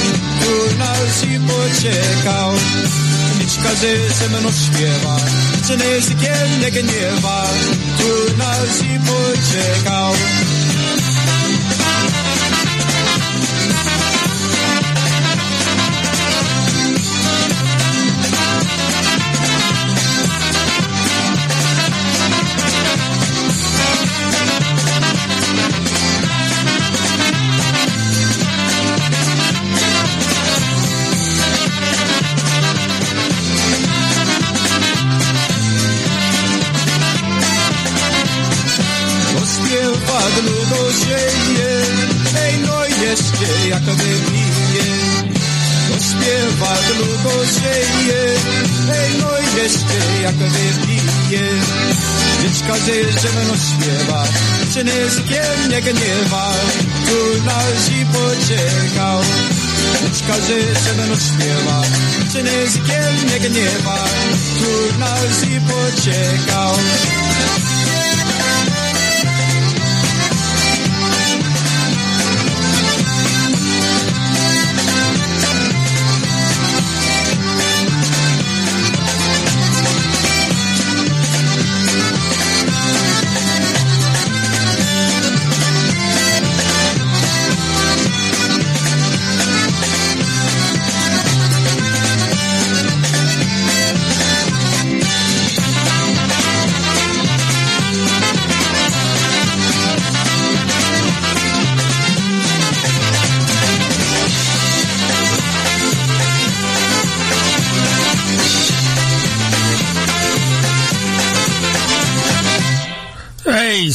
tu nas i poczekał. Niczka ze mną śpiewa, że nie kim nie gniewa, tu nas i poczekał. Jeszcze jak wypije. Dziecka ze mną śpiewa, czy nie z kim nie gniewa, tu nas i poczekał. Dziecka ze mną śpiewa, czy nie z kim nie gniewa, tu nas i poczekał.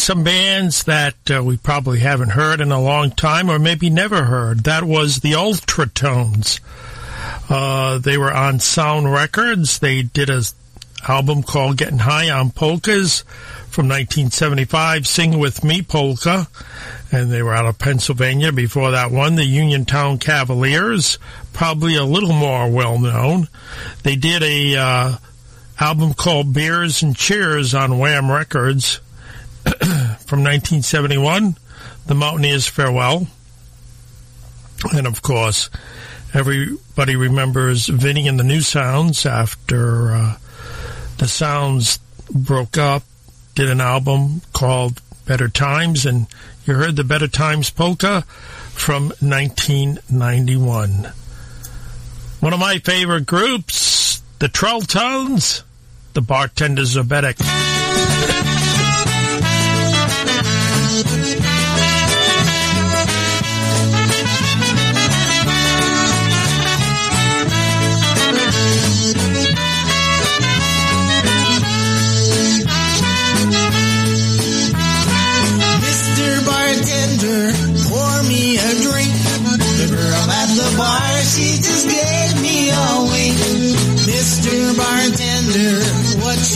Some bands that uh, we probably haven't heard in a long time or maybe never heard. That was the Ultratones. Uh, they were on Sound Records. They did a album called Getting High on Polkas from 1975, Sing With Me Polka. And they were out of Pennsylvania before that one. The Uniontown Cavaliers, probably a little more well known. They did a uh, album called Beers and Cheers on Wham Records (coughs) from 1971, The Mountaineers Farewell. And of course, everybody remembers Vinny and the New Sounds after uh, the Sounds broke up, did an album called Better Times, and you heard the Better Times polka from 1991. One of my favorite groups, the Trolltones, the Bartenders of.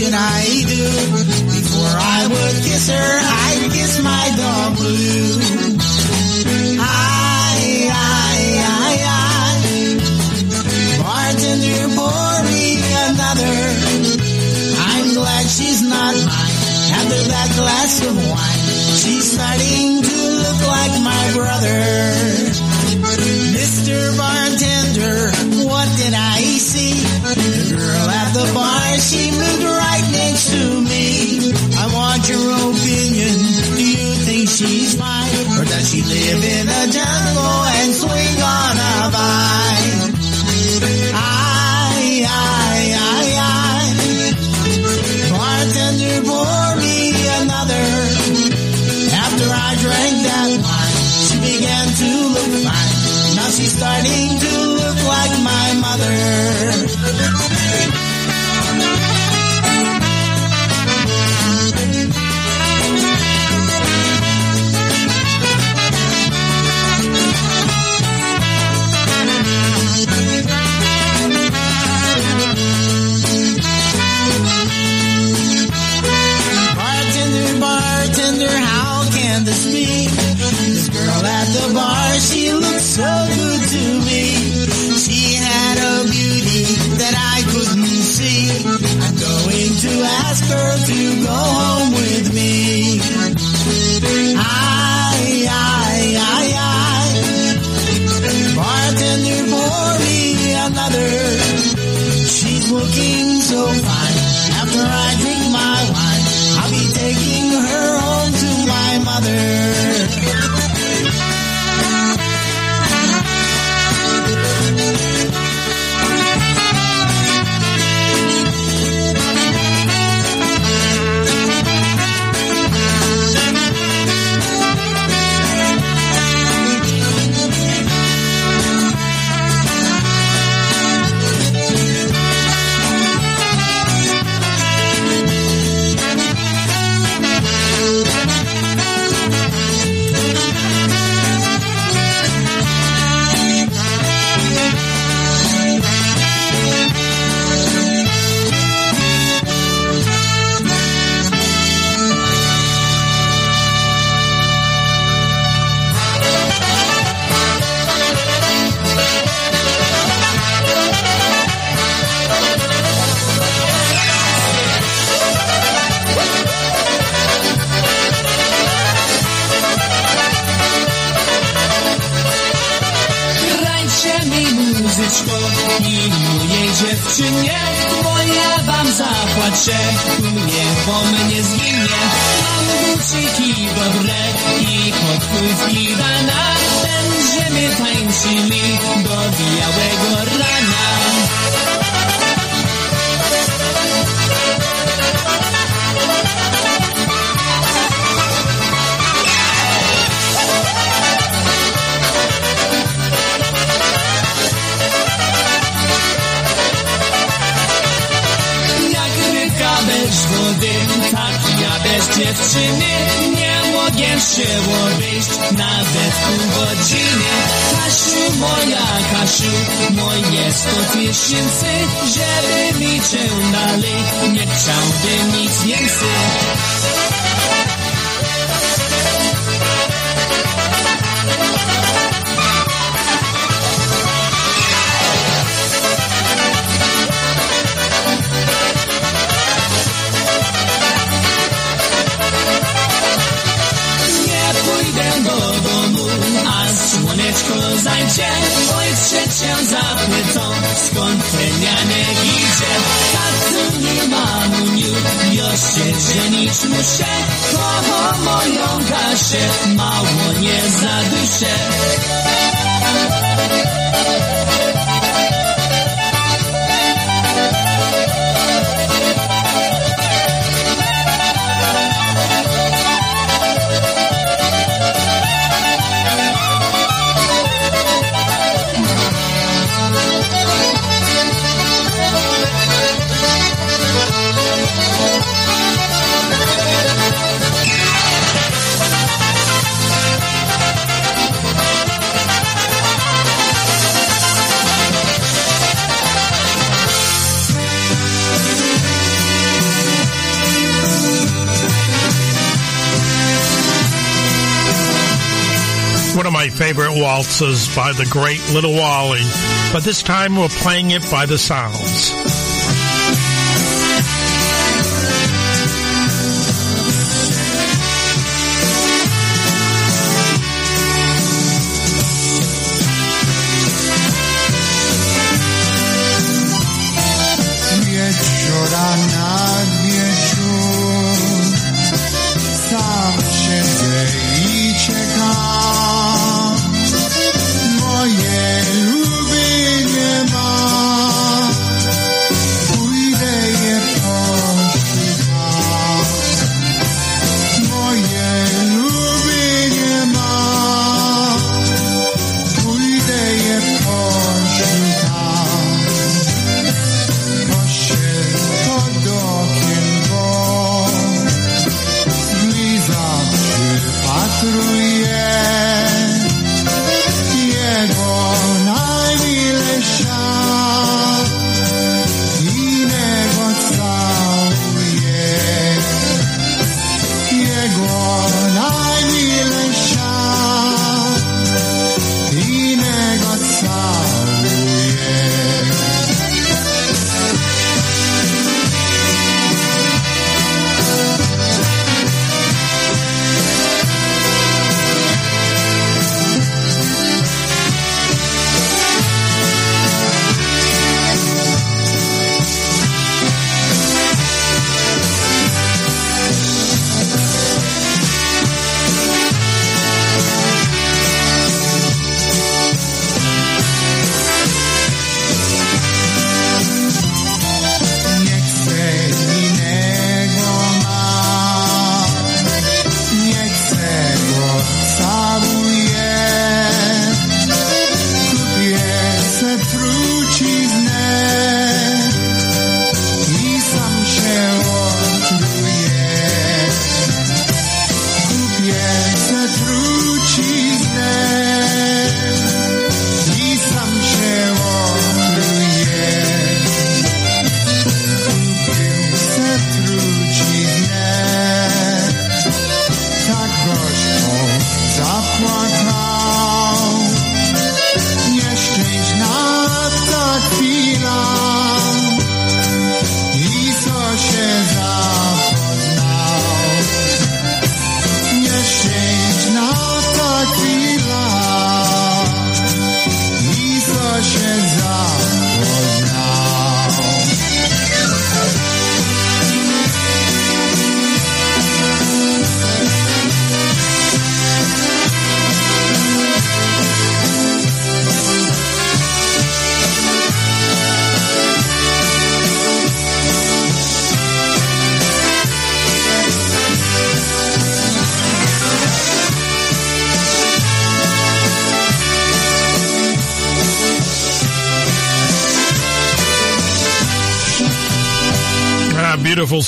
Should I do? Before I would kiss her, I'd kiss my dog blue. I, I, I, I. Bartender, pour me another. I'm glad she's not mine. After that glass of wine, she's starting to look like my brother. Mr. Bartender, what did I see? The girl the bar, she moved right next to me. I want your opinion. Do you think she's fine? Or does she live in a jungle and swing on a vine? Ask her to go home with me. I, I, I, I. Bartender, pour me another. She's looking so fine. by the great Little Wally, but this time we're playing it by the sounds.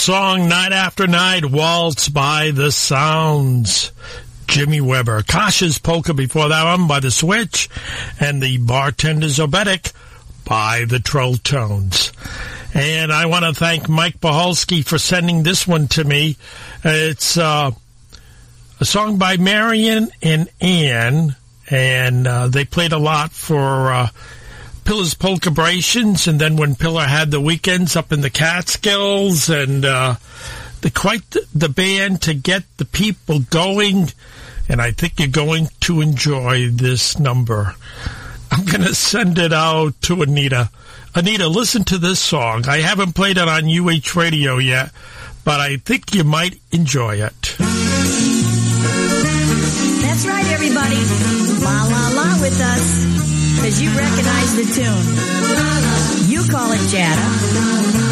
song Night After Night Waltz by The Sounds. Jimmy Weber. Kasha's Polka before that one by The Switch. And the Bartender's Oberek by The Troll Tones. And I want to thank Mike Boholsky for sending this one to me. It's uh, a song by Marion and Anne, and uh, they played a lot for uh, Pillar's Polkabrations, and then when Pillar had the weekends up in the Catskills, and uh, the quite the, the band to get the people going. And I think you're going to enjoy this number. I'm going to send it out to Anita. Anita, listen to this song. I haven't played it on UH Radio yet, but I think you might enjoy it. That's right, everybody. La la la with us because you recognize the tune. You call it Jada.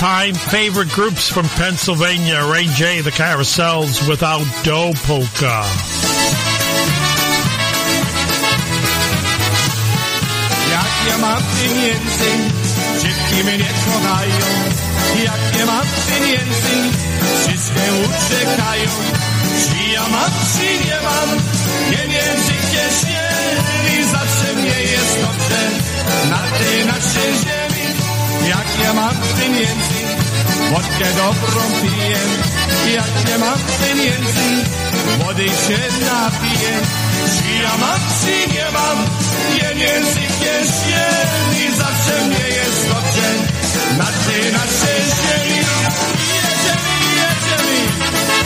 All-time favorite groups from Pennsylvania, Ray Jay, the Carousels, without Dough Polka. Jak mam pieniędzy, mnie kochają. Jak mam pieniędzy, wszystkie uciekają. Czy ja mam, czy nie mam, pieniędzy zawsze mnie jest dobrze na tej naszej ziemi. Jak nie mam pieniędzy, wodkę dobrą piję. Jak nie mam pieniędzy, wody się napiję. Czy ja mam, czy nie mam, pieniędzy kieszeni, zawsze mnie jest dobrze na naszej ziemi. Jedziemy, jedziemy. Jedziemy,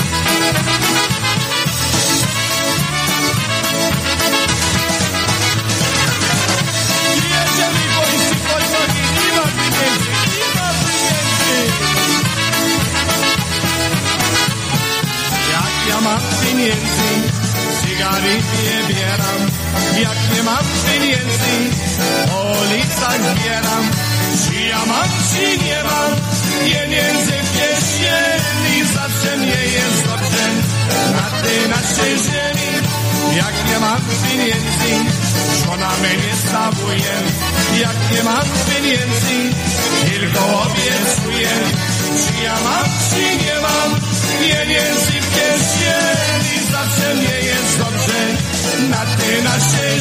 nie mam pieniędzy, po ulicach zbieram. Czy ja mam, czy nie mam, pieniędzy w kieszeni, zawsze mnie jest dobrze na tej naszej ziemi. Jak nie mam pieniędzy, żona mnie stawuje. Jak nie mam pieniędzy, tylko obiecuję. Czy ja mam, czy nie mam, pieniędzy w kieszeni, zawsze mnie jest dobrze na tej naszej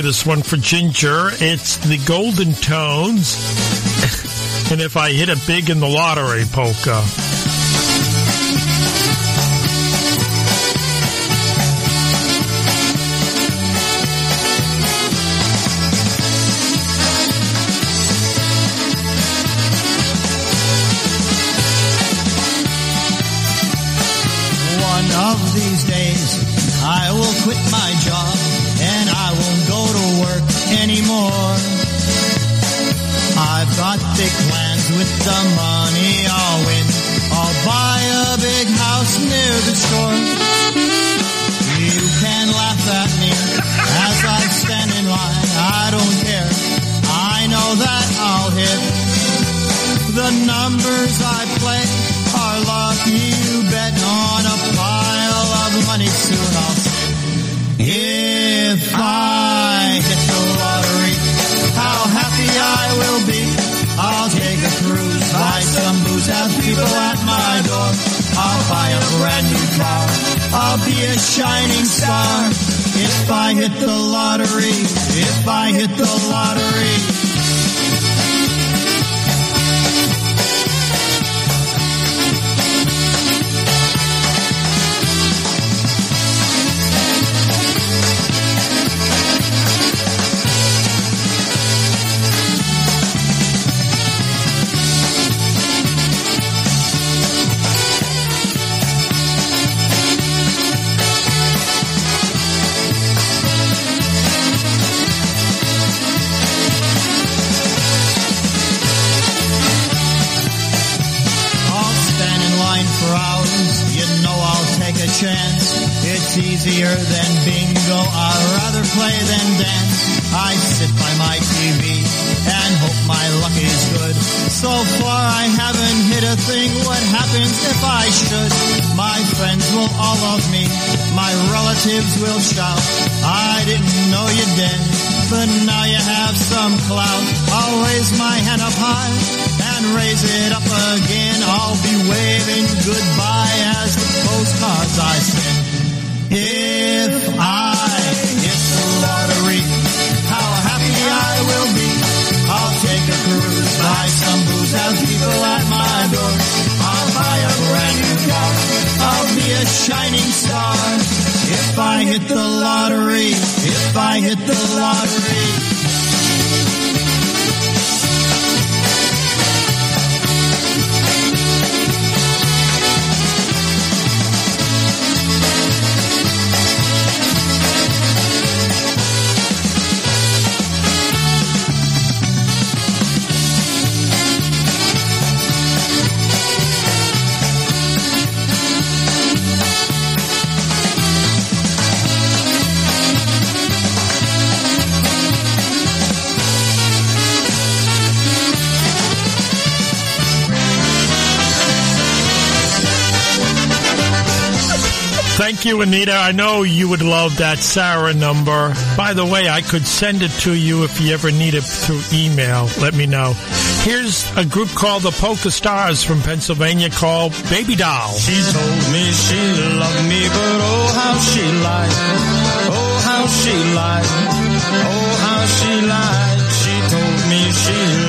this one for Ginger. It's the Golden Tones. (laughs) and if I hit it big in the lottery polka. Plans Hit the relatives will shout. I didn't know you did. But now you have some clout. I'll raise my hand up high and raise it up again. I'll be waving goodbye as the postcards I send. If I hit the lottery, how happy I will be. I'll take a cruise, buy some booze, have people at my door. I'll buy a brand new car. I'll be a. If I hit the lottery, if I hit the lottery. Thank you, Anita. I know you would love that Sarah number. By the way, I could send it to you if you ever need it through email. Let me know. Here's a group called the Polka Stars from Pennsylvania called Baby Doll. She told me she loved me, but oh how she lied. Oh how she lied. Oh how she lied. She told me she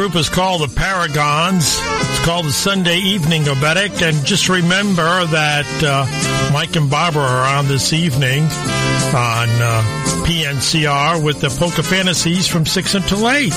group is called the Paragons. It's called the Sunday Evening Oberek. And just remember that uh, Mike and Barbara are on this evening on uh, PNCR with the Polka Fantasies from 6 until 8.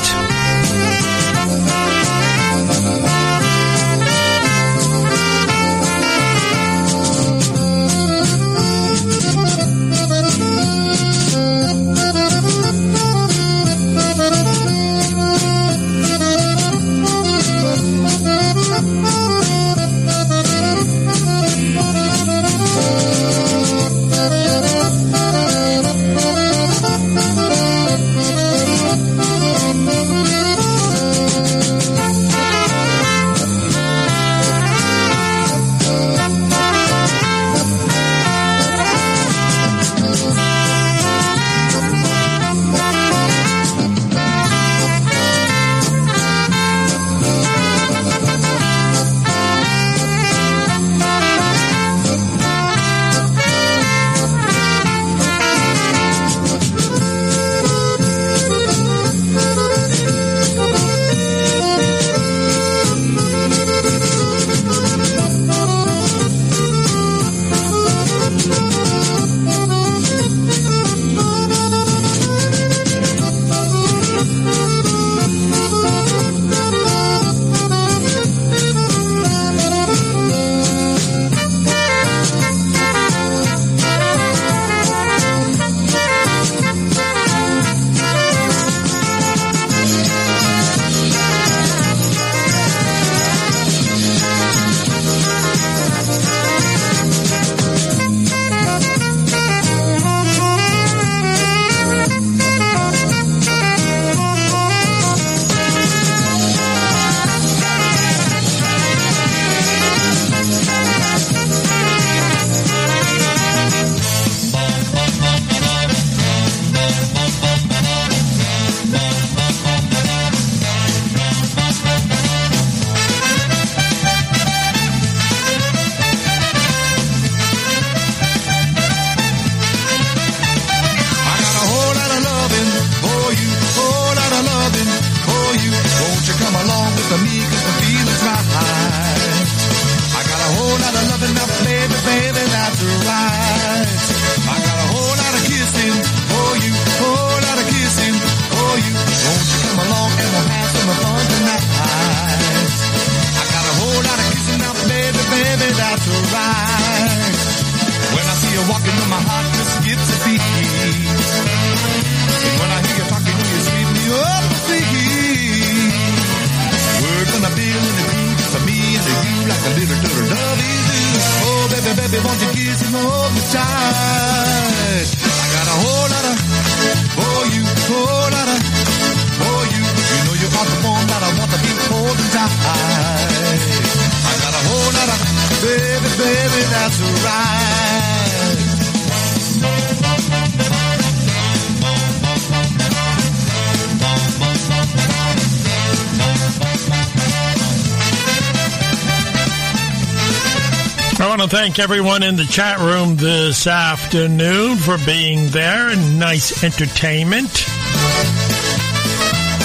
to thank everyone in the chat room this afternoon for being there and nice entertainment.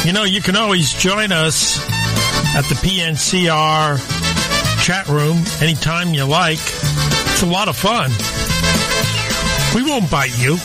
You know, you can always join us at the PNCR chat room anytime you like. It's a lot of fun. We won't bite you.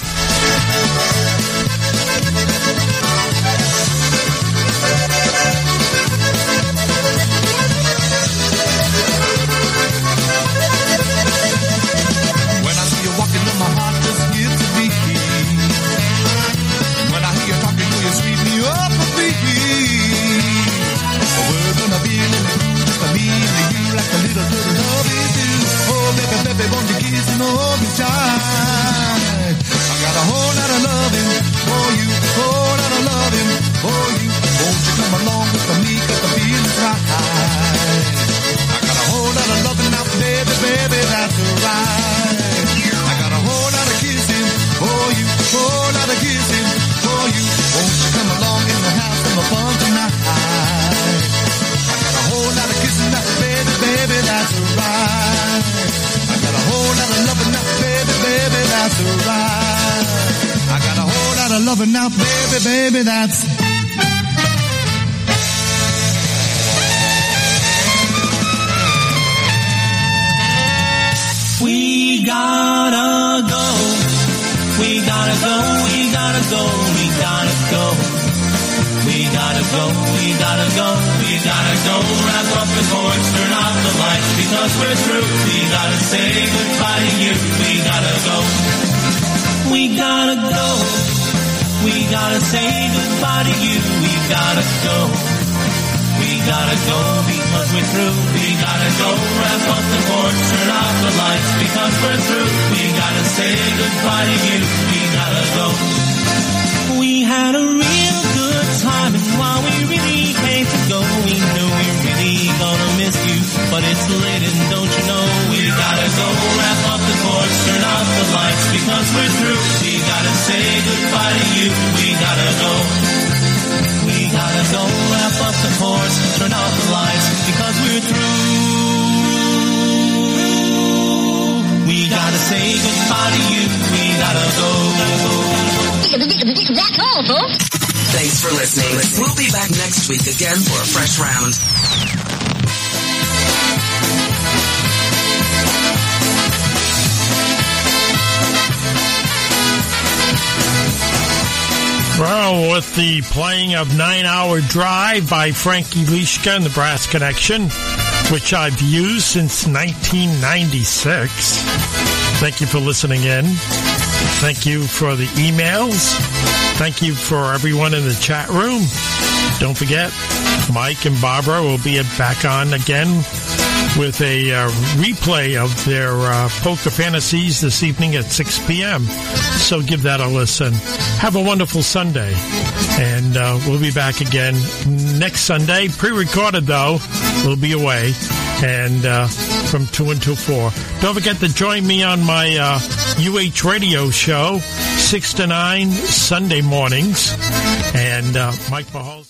of Nine Hour Drive by Frankie Lischka and the Brass Connection, which I've used since 1996. Thank you for listening in. Thank you for the emails. Thank you for everyone in the chat room. Don't forget, Mike and Barbara will be back on again with a uh, replay of their uh, Polka Fantasies this evening at 6 p.m. So give that a listen. Have a wonderful Sunday. And uh, we'll be back again next Sunday. Pre recorded, though. We'll be away. And uh, from 2 until 4. Don't forget to join me on my uh, UH radio show, 6 to 9 Sunday mornings. And uh, Mike Mahal's.